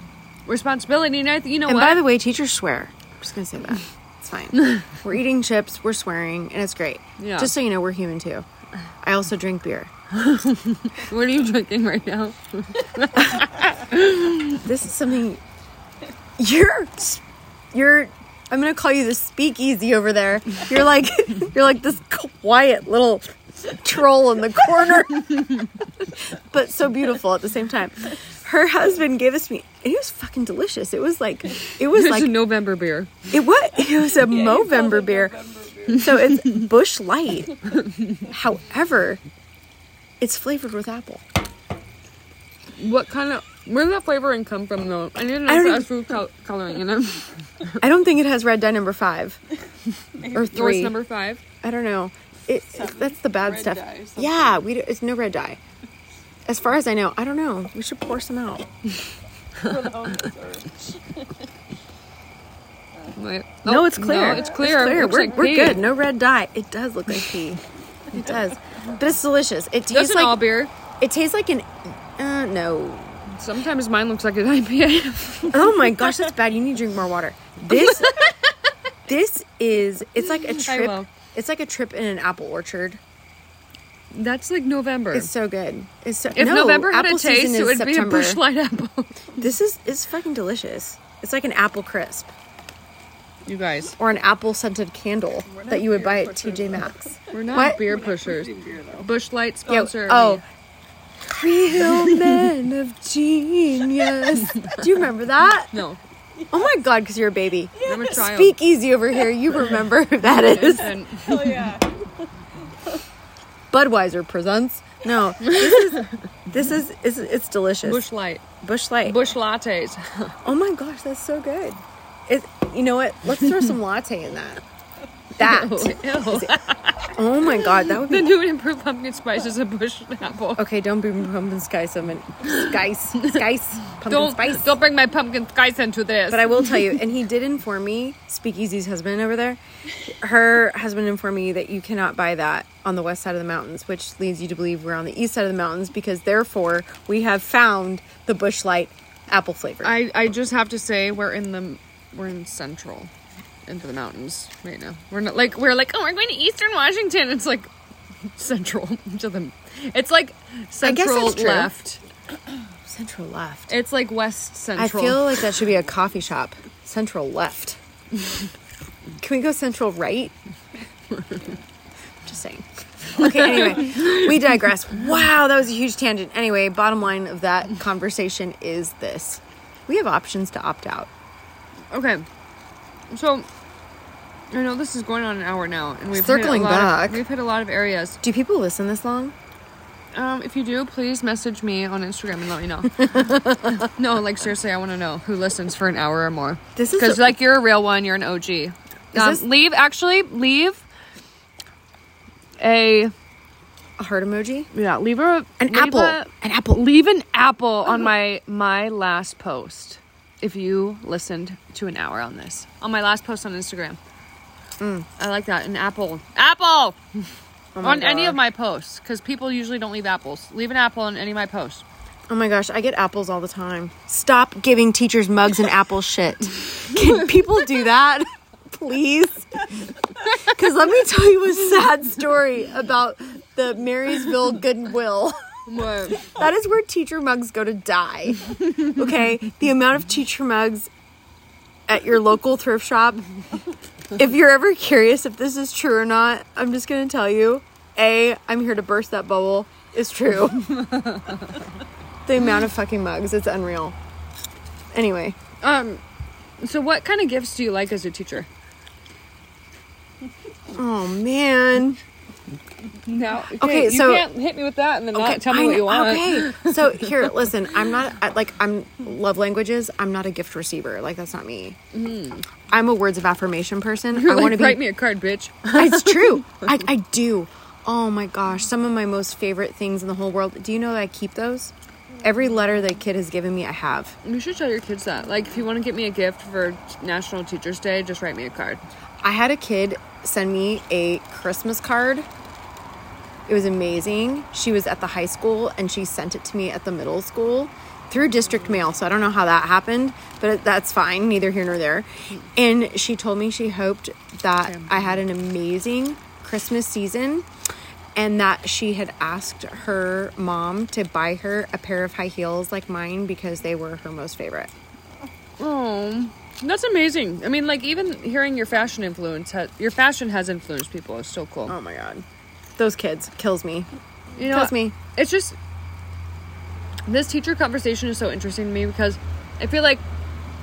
responsibility, and I, th- you know And what? by the way, teachers swear. I'm just to say that. It's fine. we're eating chips, we're swearing, and it's great. Yeah. Just so you know, we're human too. I also drink beer. what are you drinking right now? This is something you're you're I'm gonna call you the speakeasy over there. You're like you're like this quiet little troll in the corner. but so beautiful at the same time. Her husband gave us me and it was fucking delicious. It was like it was It's like a November beer. it was it was a Movember beer. So it's Busch Light. However, it's flavored with apple. What kind of? Where did that flavoring come from, though? I need to know I don't it has food col- coloring in it. I don't think it has red dye number five or Or three. it's number five. I don't know. It, that's the bad Red stuff. dye. Yeah, we do, it's no red dye. As far as I know, I don't know. We should pour some out. For the homeless or- Wait. no, Oh, it's clear. It's clear. It we're like we're good. No red dye. It does look like pee. It does, but it's delicious. It tastes Doesn't like all beer. it tastes like an. Uh, no. Sometimes mine looks like an IPA. Oh my gosh, that's bad. You need to drink more water. This, this is. It's like a trip. It's like a trip in an apple orchard. That's like November. It's so good. It's so. if no, November had a apple taste, it would be a September. Busch Light apple. This is it's fucking delicious. It's like an apple crisp you guys, or an apple scented candle that you would buy at TJ though. Maxx. we're not What? beer pushers. pushing beer, though. Busch Light Yeah, oh. sponsor. oh, me. real men of genius. Do you remember that? no. Oh my god, because you're a baby. I'm a child. Speak easy over here. You remember who that is. And Oh yeah. Budweiser presents. No, this is this is it's, it's delicious. Busch Light, Busch Light. Bush lattes. Oh my gosh, that's so good. It, you know what? Let's throw some latte in that. That Ew. Oh my god, that would be. The be new and improved pumpkin spice is a bush apple. Okay, don't bring pumpkin spice and spice, spice, pumpkin Don't spice. don't bring my pumpkin spice into this. But I will tell you, and he did inform me, Speakeasy's husband over there, her husband informed me that you cannot buy that on the west side of the mountains, which leads you to believe we're on the east side of the mountains because therefore we have found the Busch Light apple flavor. I I just have to say we're in the we're in central into the mountains right now. We're not like we're like oh we're going to eastern Washington. It's like central to the. It's like central left. Central left. It's like west central. I feel like that should be a coffee shop. Central left. Can we go central right? Just saying. Okay, anyway, we digress. Wow, that was a huge tangent. Anyway, bottom line of that conversation is this we have options to opt out. okay, so. I know this is going on an hour now, and we've Circling hit back. Of, we've hit a lot of areas. Do people listen this long? Um, if you do, please message me on Instagram and let me know. no, like seriously, I want to know who listens for an hour or more. This is because a- like you're a real one, you're an OG. Um, this- leave actually leave a A heart emoji? yeah leave a An leave apple. a- An apple. leave an apple on my my last post if you listened to an hour on this on my last post on Instagram. Mm. I like that an apple apple Oh on any of my posts because people usually don't leave apples. Leave an apple on any of my posts. Oh my gosh, I get apples all the time. Stop giving teachers mugs and apple shit. Can people do that? Please? Because let me tell you a sad story about the Marysville Goodwill. That is where teacher mugs go to die. Okay? The amount of teacher mugs at your local thrift shop. If you're ever curious if this is true or not, I'm just going to tell you A, I'm here to burst that bubble. It's true. the amount of fucking mugs, it's unreal. Anyway, Um, so what kind of gifts do you like as a teacher? oh man. No. Okay, you so- can't hit me with that and then Okay, not tell me I what you want. Okay, so here, listen. I'm not I- like I'm love languages. I'm not a gift receiver. Like that's not me. I'm a words of affirmation person. Mm. You're I like, want to be. write me a card, bitch. it's true. I, I do. Oh my gosh, some of my most favorite things in the whole world. Do you know that I keep those? Every letter that kid has given me, I have. You should tell your kids that. Like, if you want to get me a gift for National Teachers Day, just write me a card. I had a kid send me a Christmas card. It was amazing. She was at the high school and she sent it to me at the middle school through district mail. So I don't know how that happened, but that's fine, neither here nor there. And she told me she hoped that I had an amazing Christmas season and that she had asked her mom to buy her a pair of high heels like mine because they were her most favorite. Oh, that's amazing. I mean, like, even hearing your fashion influence, ha- your fashion has influenced people. It's so cool. Oh my god. Those kids kills me. you know, Kills me. it's just this teacher conversation is so interesting to me because I feel like,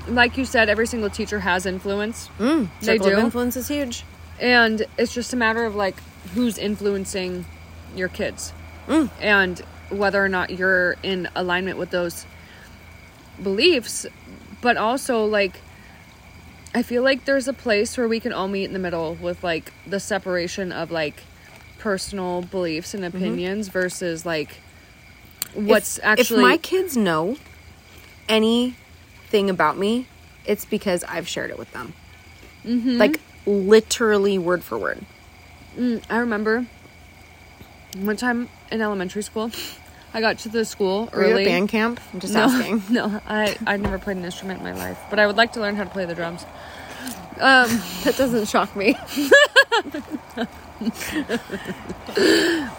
like you said, every single teacher has influence. Mm, They do. influence is huge. and it's just a matter of like who's influencing your kids and whether or not you're in alignment with those beliefs but also like i feel like there's a place where we can all meet in the middle with like the separation of like personal beliefs and opinions versus like what's if, actually if my kids know anything about me it's because i've shared it with them. Mm-hmm. like literally word for word. I remember one time in elementary school i got to the school Were you early. at band camp? I'm just no, asking. No, I I've never played an instrument in my life, but I would like to learn how to play the drums. Um, that doesn't shock me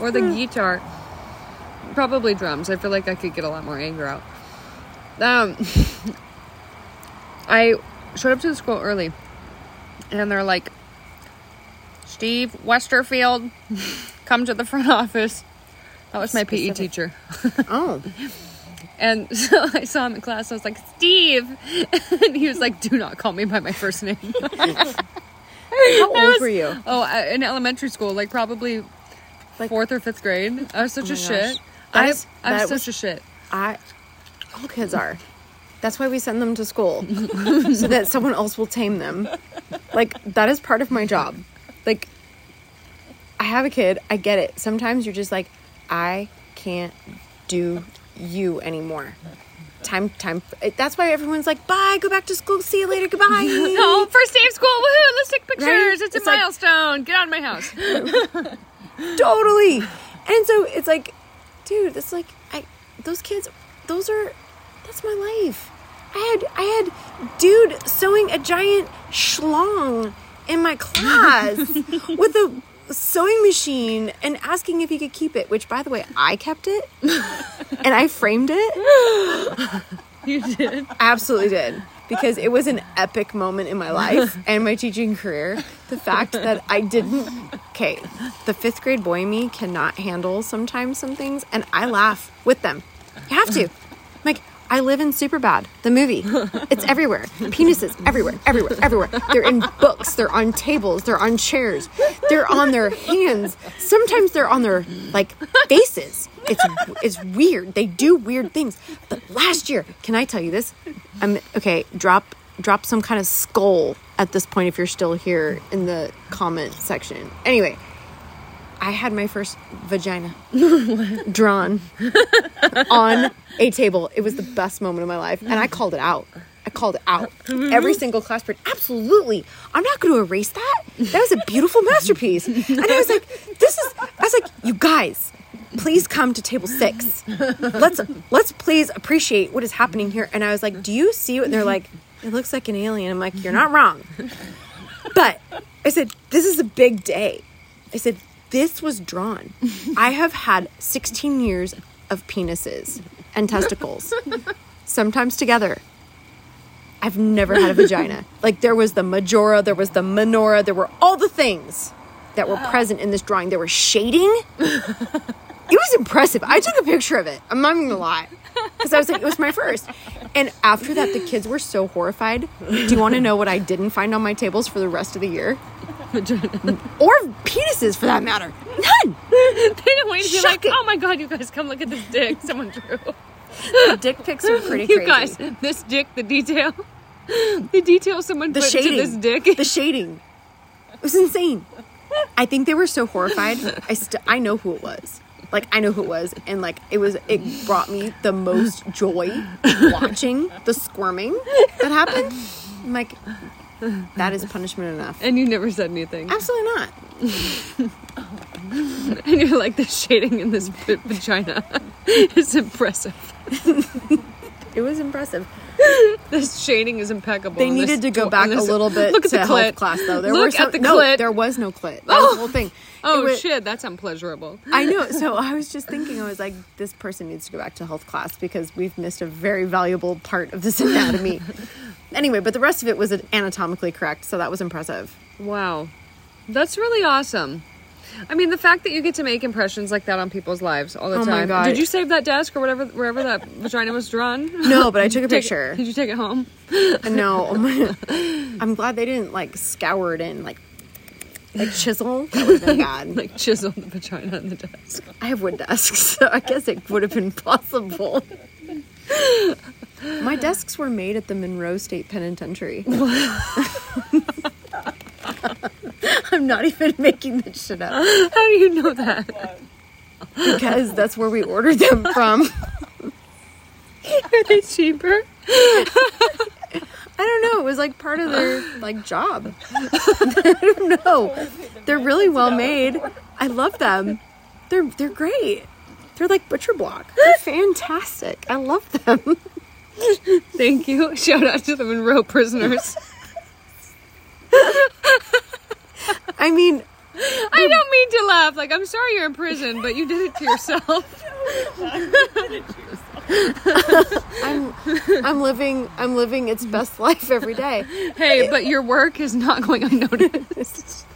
or the guitar. Probably drums. I feel like I could get a lot more anger out. Um, I showed up to the school early, and they're like, "Steve Westerfield, come to the front office." That was my PE teacher. oh And so I saw him in class. I was like, Steve. And he was like, do not call me by my first name. how old was- were you oh, I, in elementary school, like probably Like- fourth or fifth grade. I was such Oh a shit. I, is- I'm such was- a shit. i all kids are that's why we send them to school so that someone else will tame them like that is part of my job like I have a kid. I get it. Sometimes you're just like, I can't do you anymore. Time, time. That's why everyone's like, bye, go back to school, see you later, goodbye. no, oh, first day of school! Woohoo! Let's take pictures. Right? It's a like- milestone. Get out of my house. totally. And so it's like, dude, it's like I those kids, those are that's my life. I had I had dude sewing a giant schlong in my class with a sewing machine and asking if he could keep it, which by the way, I kept it and I framed it. you did. Absolutely did. Because it was an epic moment in my life and my teaching career. The fact that I didn't. Okay, the fifth grade boy me cannot handle sometimes some things, and I laugh with them. You have to. Like, I live in Superbad, the movie. It's everywhere. Penises everywhere, everywhere, everywhere. They're in books, they're on tables, they're on chairs, they're on their hands. Sometimes they're on their like faces. It's it's weird. They do weird things. But last year, can I tell you this? I'm okay, drop drop some kind of skull at this point if you're still here in the comment section. Anyway, I had my first vagina drawn on a table. It was the best moment of my life. And I called it out. I called it out. Every single class period. Absolutely. I'm not going to erase that. That was a beautiful masterpiece. And I was like, this is, I was like, you guys, please come to table six. Let's, let's please appreciate what is happening here. And I was like, do you see what? And they're like, it looks like an alien. I'm like, you're not wrong. But I said, this is a big day. I said, this was drawn. I have had 16 years of penises and testicles, sometimes together. I've never had a vagina. Like there was the majora, there was the minora, there were all the things that were present in this drawing. There was shading. It was impressive. I took a picture of it. I'm not even gonna lie. Because I was like, it was my first. And after that, the kids were so horrified. Do you want to know what I didn't find on my tables for the rest of the year? Or penises for that matter. None. They didn't wait to be like, oh my god, you guys, come look at this dick someone drew. The dick pics are pretty You crazy. guys, this dick, the detail, the detail someone the put shading. to this dick. The shading. It was insane. I think they were so horrified. I st- I know who it was. Like I know who it was, and like it was. It brought me the most joy watching the squirming that happened. I'm like, that is punishment enough. and you never said anything. Absolutely not. And you're like, the shading in this v- vagina is impressive. It was impressive. This shading is impeccable. They this needed to go back a this- little bit Look at to the health clit. class, though. There Look were at some, the no, clit. there was no clit. That was the whole thing. Oh shit, that's unpleasurable. I know. So I was just thinking, I was like, this person needs to go back to health class because we've missed a very valuable part of this anatomy. Anyway, but the rest of it was anatomically correct, so that was impressive. Wow, that's really awesome. I mean, the fact that you get to make impressions like that on people's lives all the time. Oh my. God. Did you save that desk or whatever, wherever that vagina was drawn? No, but I took a it- picture. Did you take it home? No, I'm glad they didn't like scour it in, like like chisel. That would have bad. Like chisel the vagina on the desk. I have wood desks, so I guess it would have been possible. My desks were made at the Monroe State Penitentiary. I'm not even making this shit up How do you know that? because that's where we ordered them from. Are they cheaper? I don't know. It was like part of their like job. I don't know. They're really well made. I love them. They're they're great. They're like butcher block. They're fantastic. I love them. Thank you. Shout out to the Monroe prisoners. I mean, I don't mean to laugh. Like, I'm sorry you're in prison, but you did it to yourself. I'm I'm living I'm living its best life every day. Hey, but your work is not going unnoticed.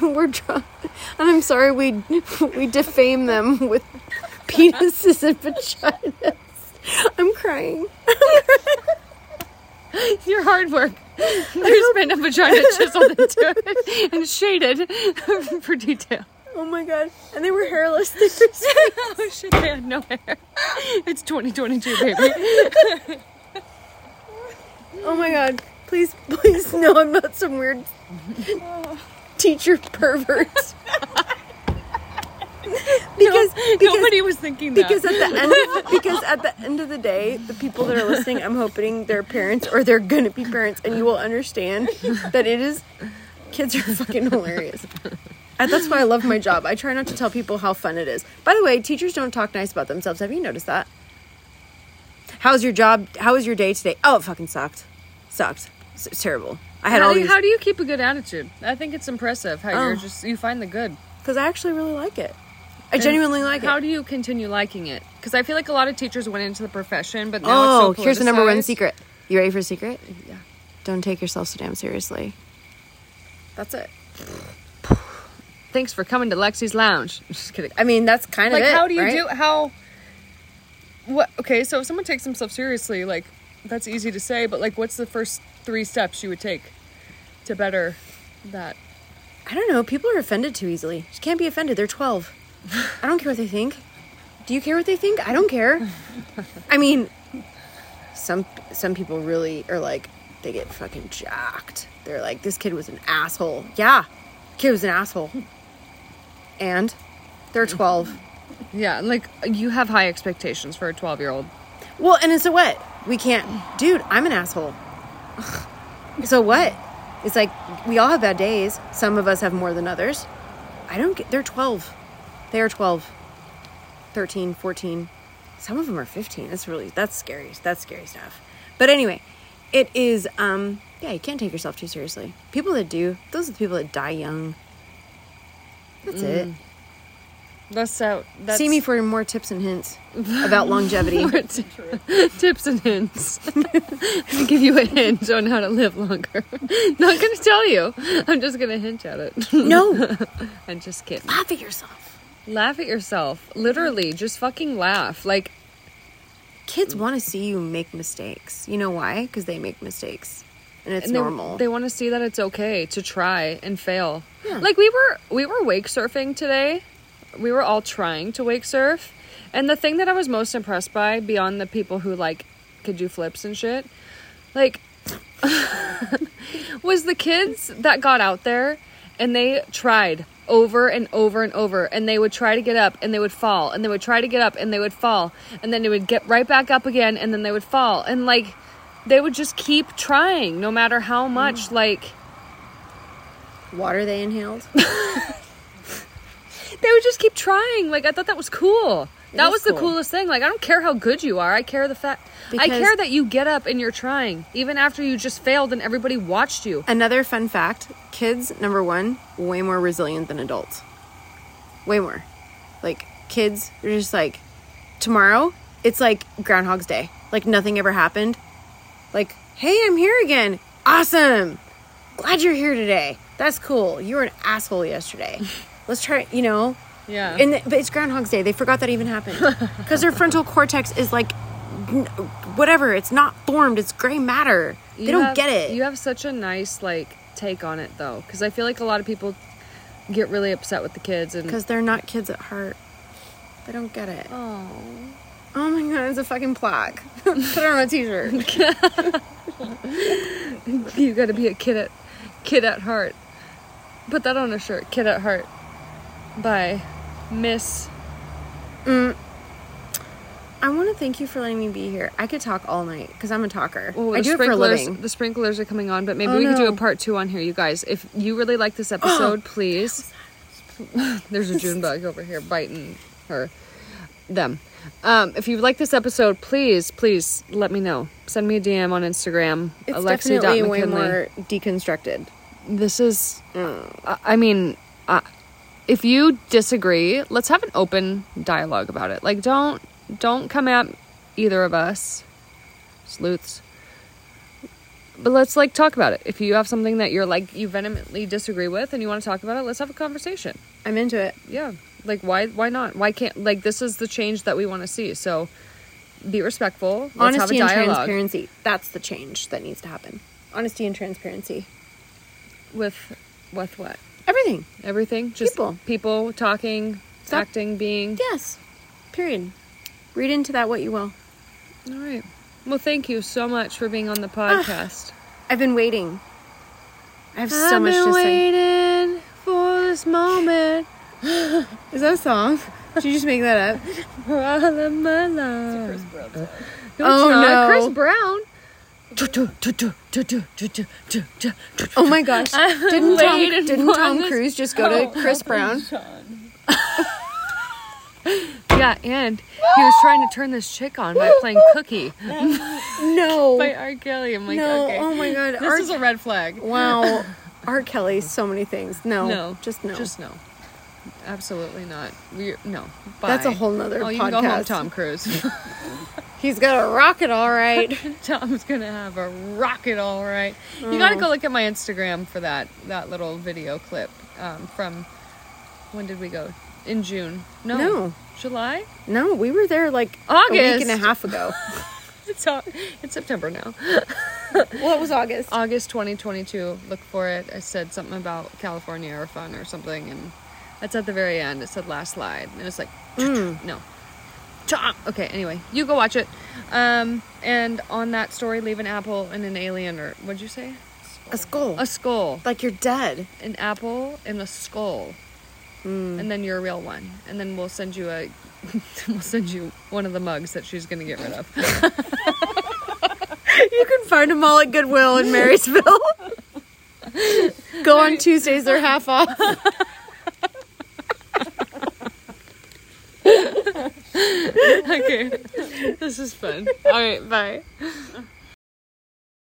And we're drunk. And I'm sorry we we defame them with penises and vaginas. I'm crying. Your hard work. There's been a vagina chiseled into it and shaded for detail. Oh my god. And they were hairless. They were Oh shit, they had no hair. It's 2022, baby. Oh my god. Please, please, no, I'm not some weird teacher perverts. Because because Nobody was thinking that. because at the end of, because at the end of the day, the people that are listening, I'm hoping they're parents or they're gonna be parents, and you will understand that it is kids are fucking hilarious. And that's why I love my job. I try not to tell people how fun it is. By the way, teachers don't talk nice about themselves. Have you noticed that? How's your job? How was your day today? Oh, it fucking sucked. Sucked. It's, terrible. I had how, all do you, these how do you keep a good attitude? I think it's impressive how Oh. you're just you find the good. because I actually really like it. I genuinely like How it. do you continue liking it? Because I feel like a lot of teachers went into the profession, but now Oh, it's so here's the number one secret. You ready for a secret? Yeah. Don't take yourself so damn seriously. That's it. Thanks for coming to Lexi's Lounge. Just kidding. I mean, that's kind like of it. how do you right? do how what okay so if someone takes themselves seriously like that's easy to say but like what's the first three steps you would take to better that I don't know. People are offended too easily. Just can't be offended. They're 12. I don't care what they think. Do you care what they think? I don't care. I mean, some some people really are like they get fucking jacked. They're like, this kid was an asshole. Yeah, kid was an asshole. And they're 12. yeah like you have high expectations for a 12 year old Well, and so what? We can't, dude. I'm an asshole. So what? It's like we all have bad days. Some of us have more than others. I don't get. They're 12. They are 12, 13, 14. Some of them are 15. That's really that's scary. That's scary stuff. But anyway, it is. Um, yeah, you can't take yourself too seriously. People that do, those are the people that die young. That's it. that's out that's See me for more tips and hints about longevity. tips and hints to give you a hint on how to live longer not gonna tell you i'm just gonna hint at it no, i'm just kidding laugh at yourself. Laugh at yourself literally just fucking laugh like kids want to see you make mistakes. You know why? Because they make mistakes, and it's and they, normal. They want to see that it's okay to try and fail. Yeah. Like we were we were wake surfing today. We were all trying to wake surf. And the thing that I was most impressed by beyond the people who like could do flips and shit, like was the kids that got out there and they tried over and over and over and they would try to get up and they would fall and they would try to get up and they would fall and then they would get right back up again and then they would fall and like they would just keep trying no matter how mm. much like Water they inhaled. they would just keep trying like i thought that was cool that was the coolest thing like i don't care how good you are i care the fact i care that you get up and you're trying even after you just failed and everybody watched you Another fun fact: kids, number one, way more resilient than adults. Way more. Like kids, they're just like tomorrow. It's like Groundhog's Day. Like nothing ever happened. Like, hey, I'm here again. Awesome. Glad you're here today. That's cool. You were an asshole yesterday. Let's try. You know. Yeah And the, but it's Groundhog's Day. They forgot that even happened because their frontal cortex is like n- whatever. It's not formed. It's gray matter. They You don't have- get it. You have such a nice like take on it though, because I feel like a lot of people get really upset with the kids and because they're not kids at heart. They don't get it. oh, Oh my god, it's a fucking plaque. Put it on a t-shirt. you got to be a kid at kid at heart. Put that on a shirt, kid at heart, by Miss. I want to thank you for letting me be here. I could talk all night because I'm a talker. I do it for a living. The sprinklers are coming on, but maybe Oh, we could do a part two on here, you guys. If you really like this episode, please. There's a June bug over here biting her, them. Um, if you like this episode, please, please let me know. Send me a DM on Instagram. It's Alexi definitely way more deconstructed. This is. I I mean, uh, if you disagree, let's have an open dialogue about it. Like, don't don't come at either of us, sleuths. But let's like talk about it. If you have something that you're like you vehemently disagree with and you want to talk about it, let's have a conversation. I'm into it. Yeah. Like why why not? Why can't like this is the change that we want to see. So be respectful. Let's Honesty have and a dialogue transparency. That's the change that needs to happen. Honesty and transparency. with with what? Everything. Everything? Just People. people talking, Stop. acting, being. Yes. Period. Read into that what you will. All right. Well, thank you so much for being on the Ah. podcast. I've been waiting. I have so much been to say. waiting for this moment. Is that a song? Did you just make that up? For all of my life. Chris Brown song. No, Oh, not. no. Chris Brown. Oh my gosh! Didn't Tom, didn't Tom Cruise just go to Chris Brown? Yeah, and he was trying to turn this chick on by playing Cookie No, by R. Kelly. I'm like, no! okay. Oh my god! This Art, is a red flag. wow, Art Kelly, so many things. No, No, just no. Just no. Absolutely not. We no. That's a whole nother Oh, you podcast. can go home, Tom Cruise. He's got a rocket, all right. Tom's gonna have a rocket, all right. You gotta Oh. go look at my Instagram for that that little video clip um, from when did we go? In June? No, No. July. no, we were there like August a week and a half ago. It's it's September now. well, it was August? August 2022. Look for it. I said something about California or fun or something, and that's at the very end. It said last slide, and it's like no. Chomp. Okay. Anyway, you go watch it. Um, and on that story, leave an apple and an alien, or what'd you say? A skull. A skull, like you're dead. an apple, and a skull, and then you're a real one, and then we'll send you a. we'll send you one of the mugs that she's gonna get rid of. You can find them all at Goodwill in Marysville. Go on Tuesdays; they're half off. okay. This is fun. All right, bye.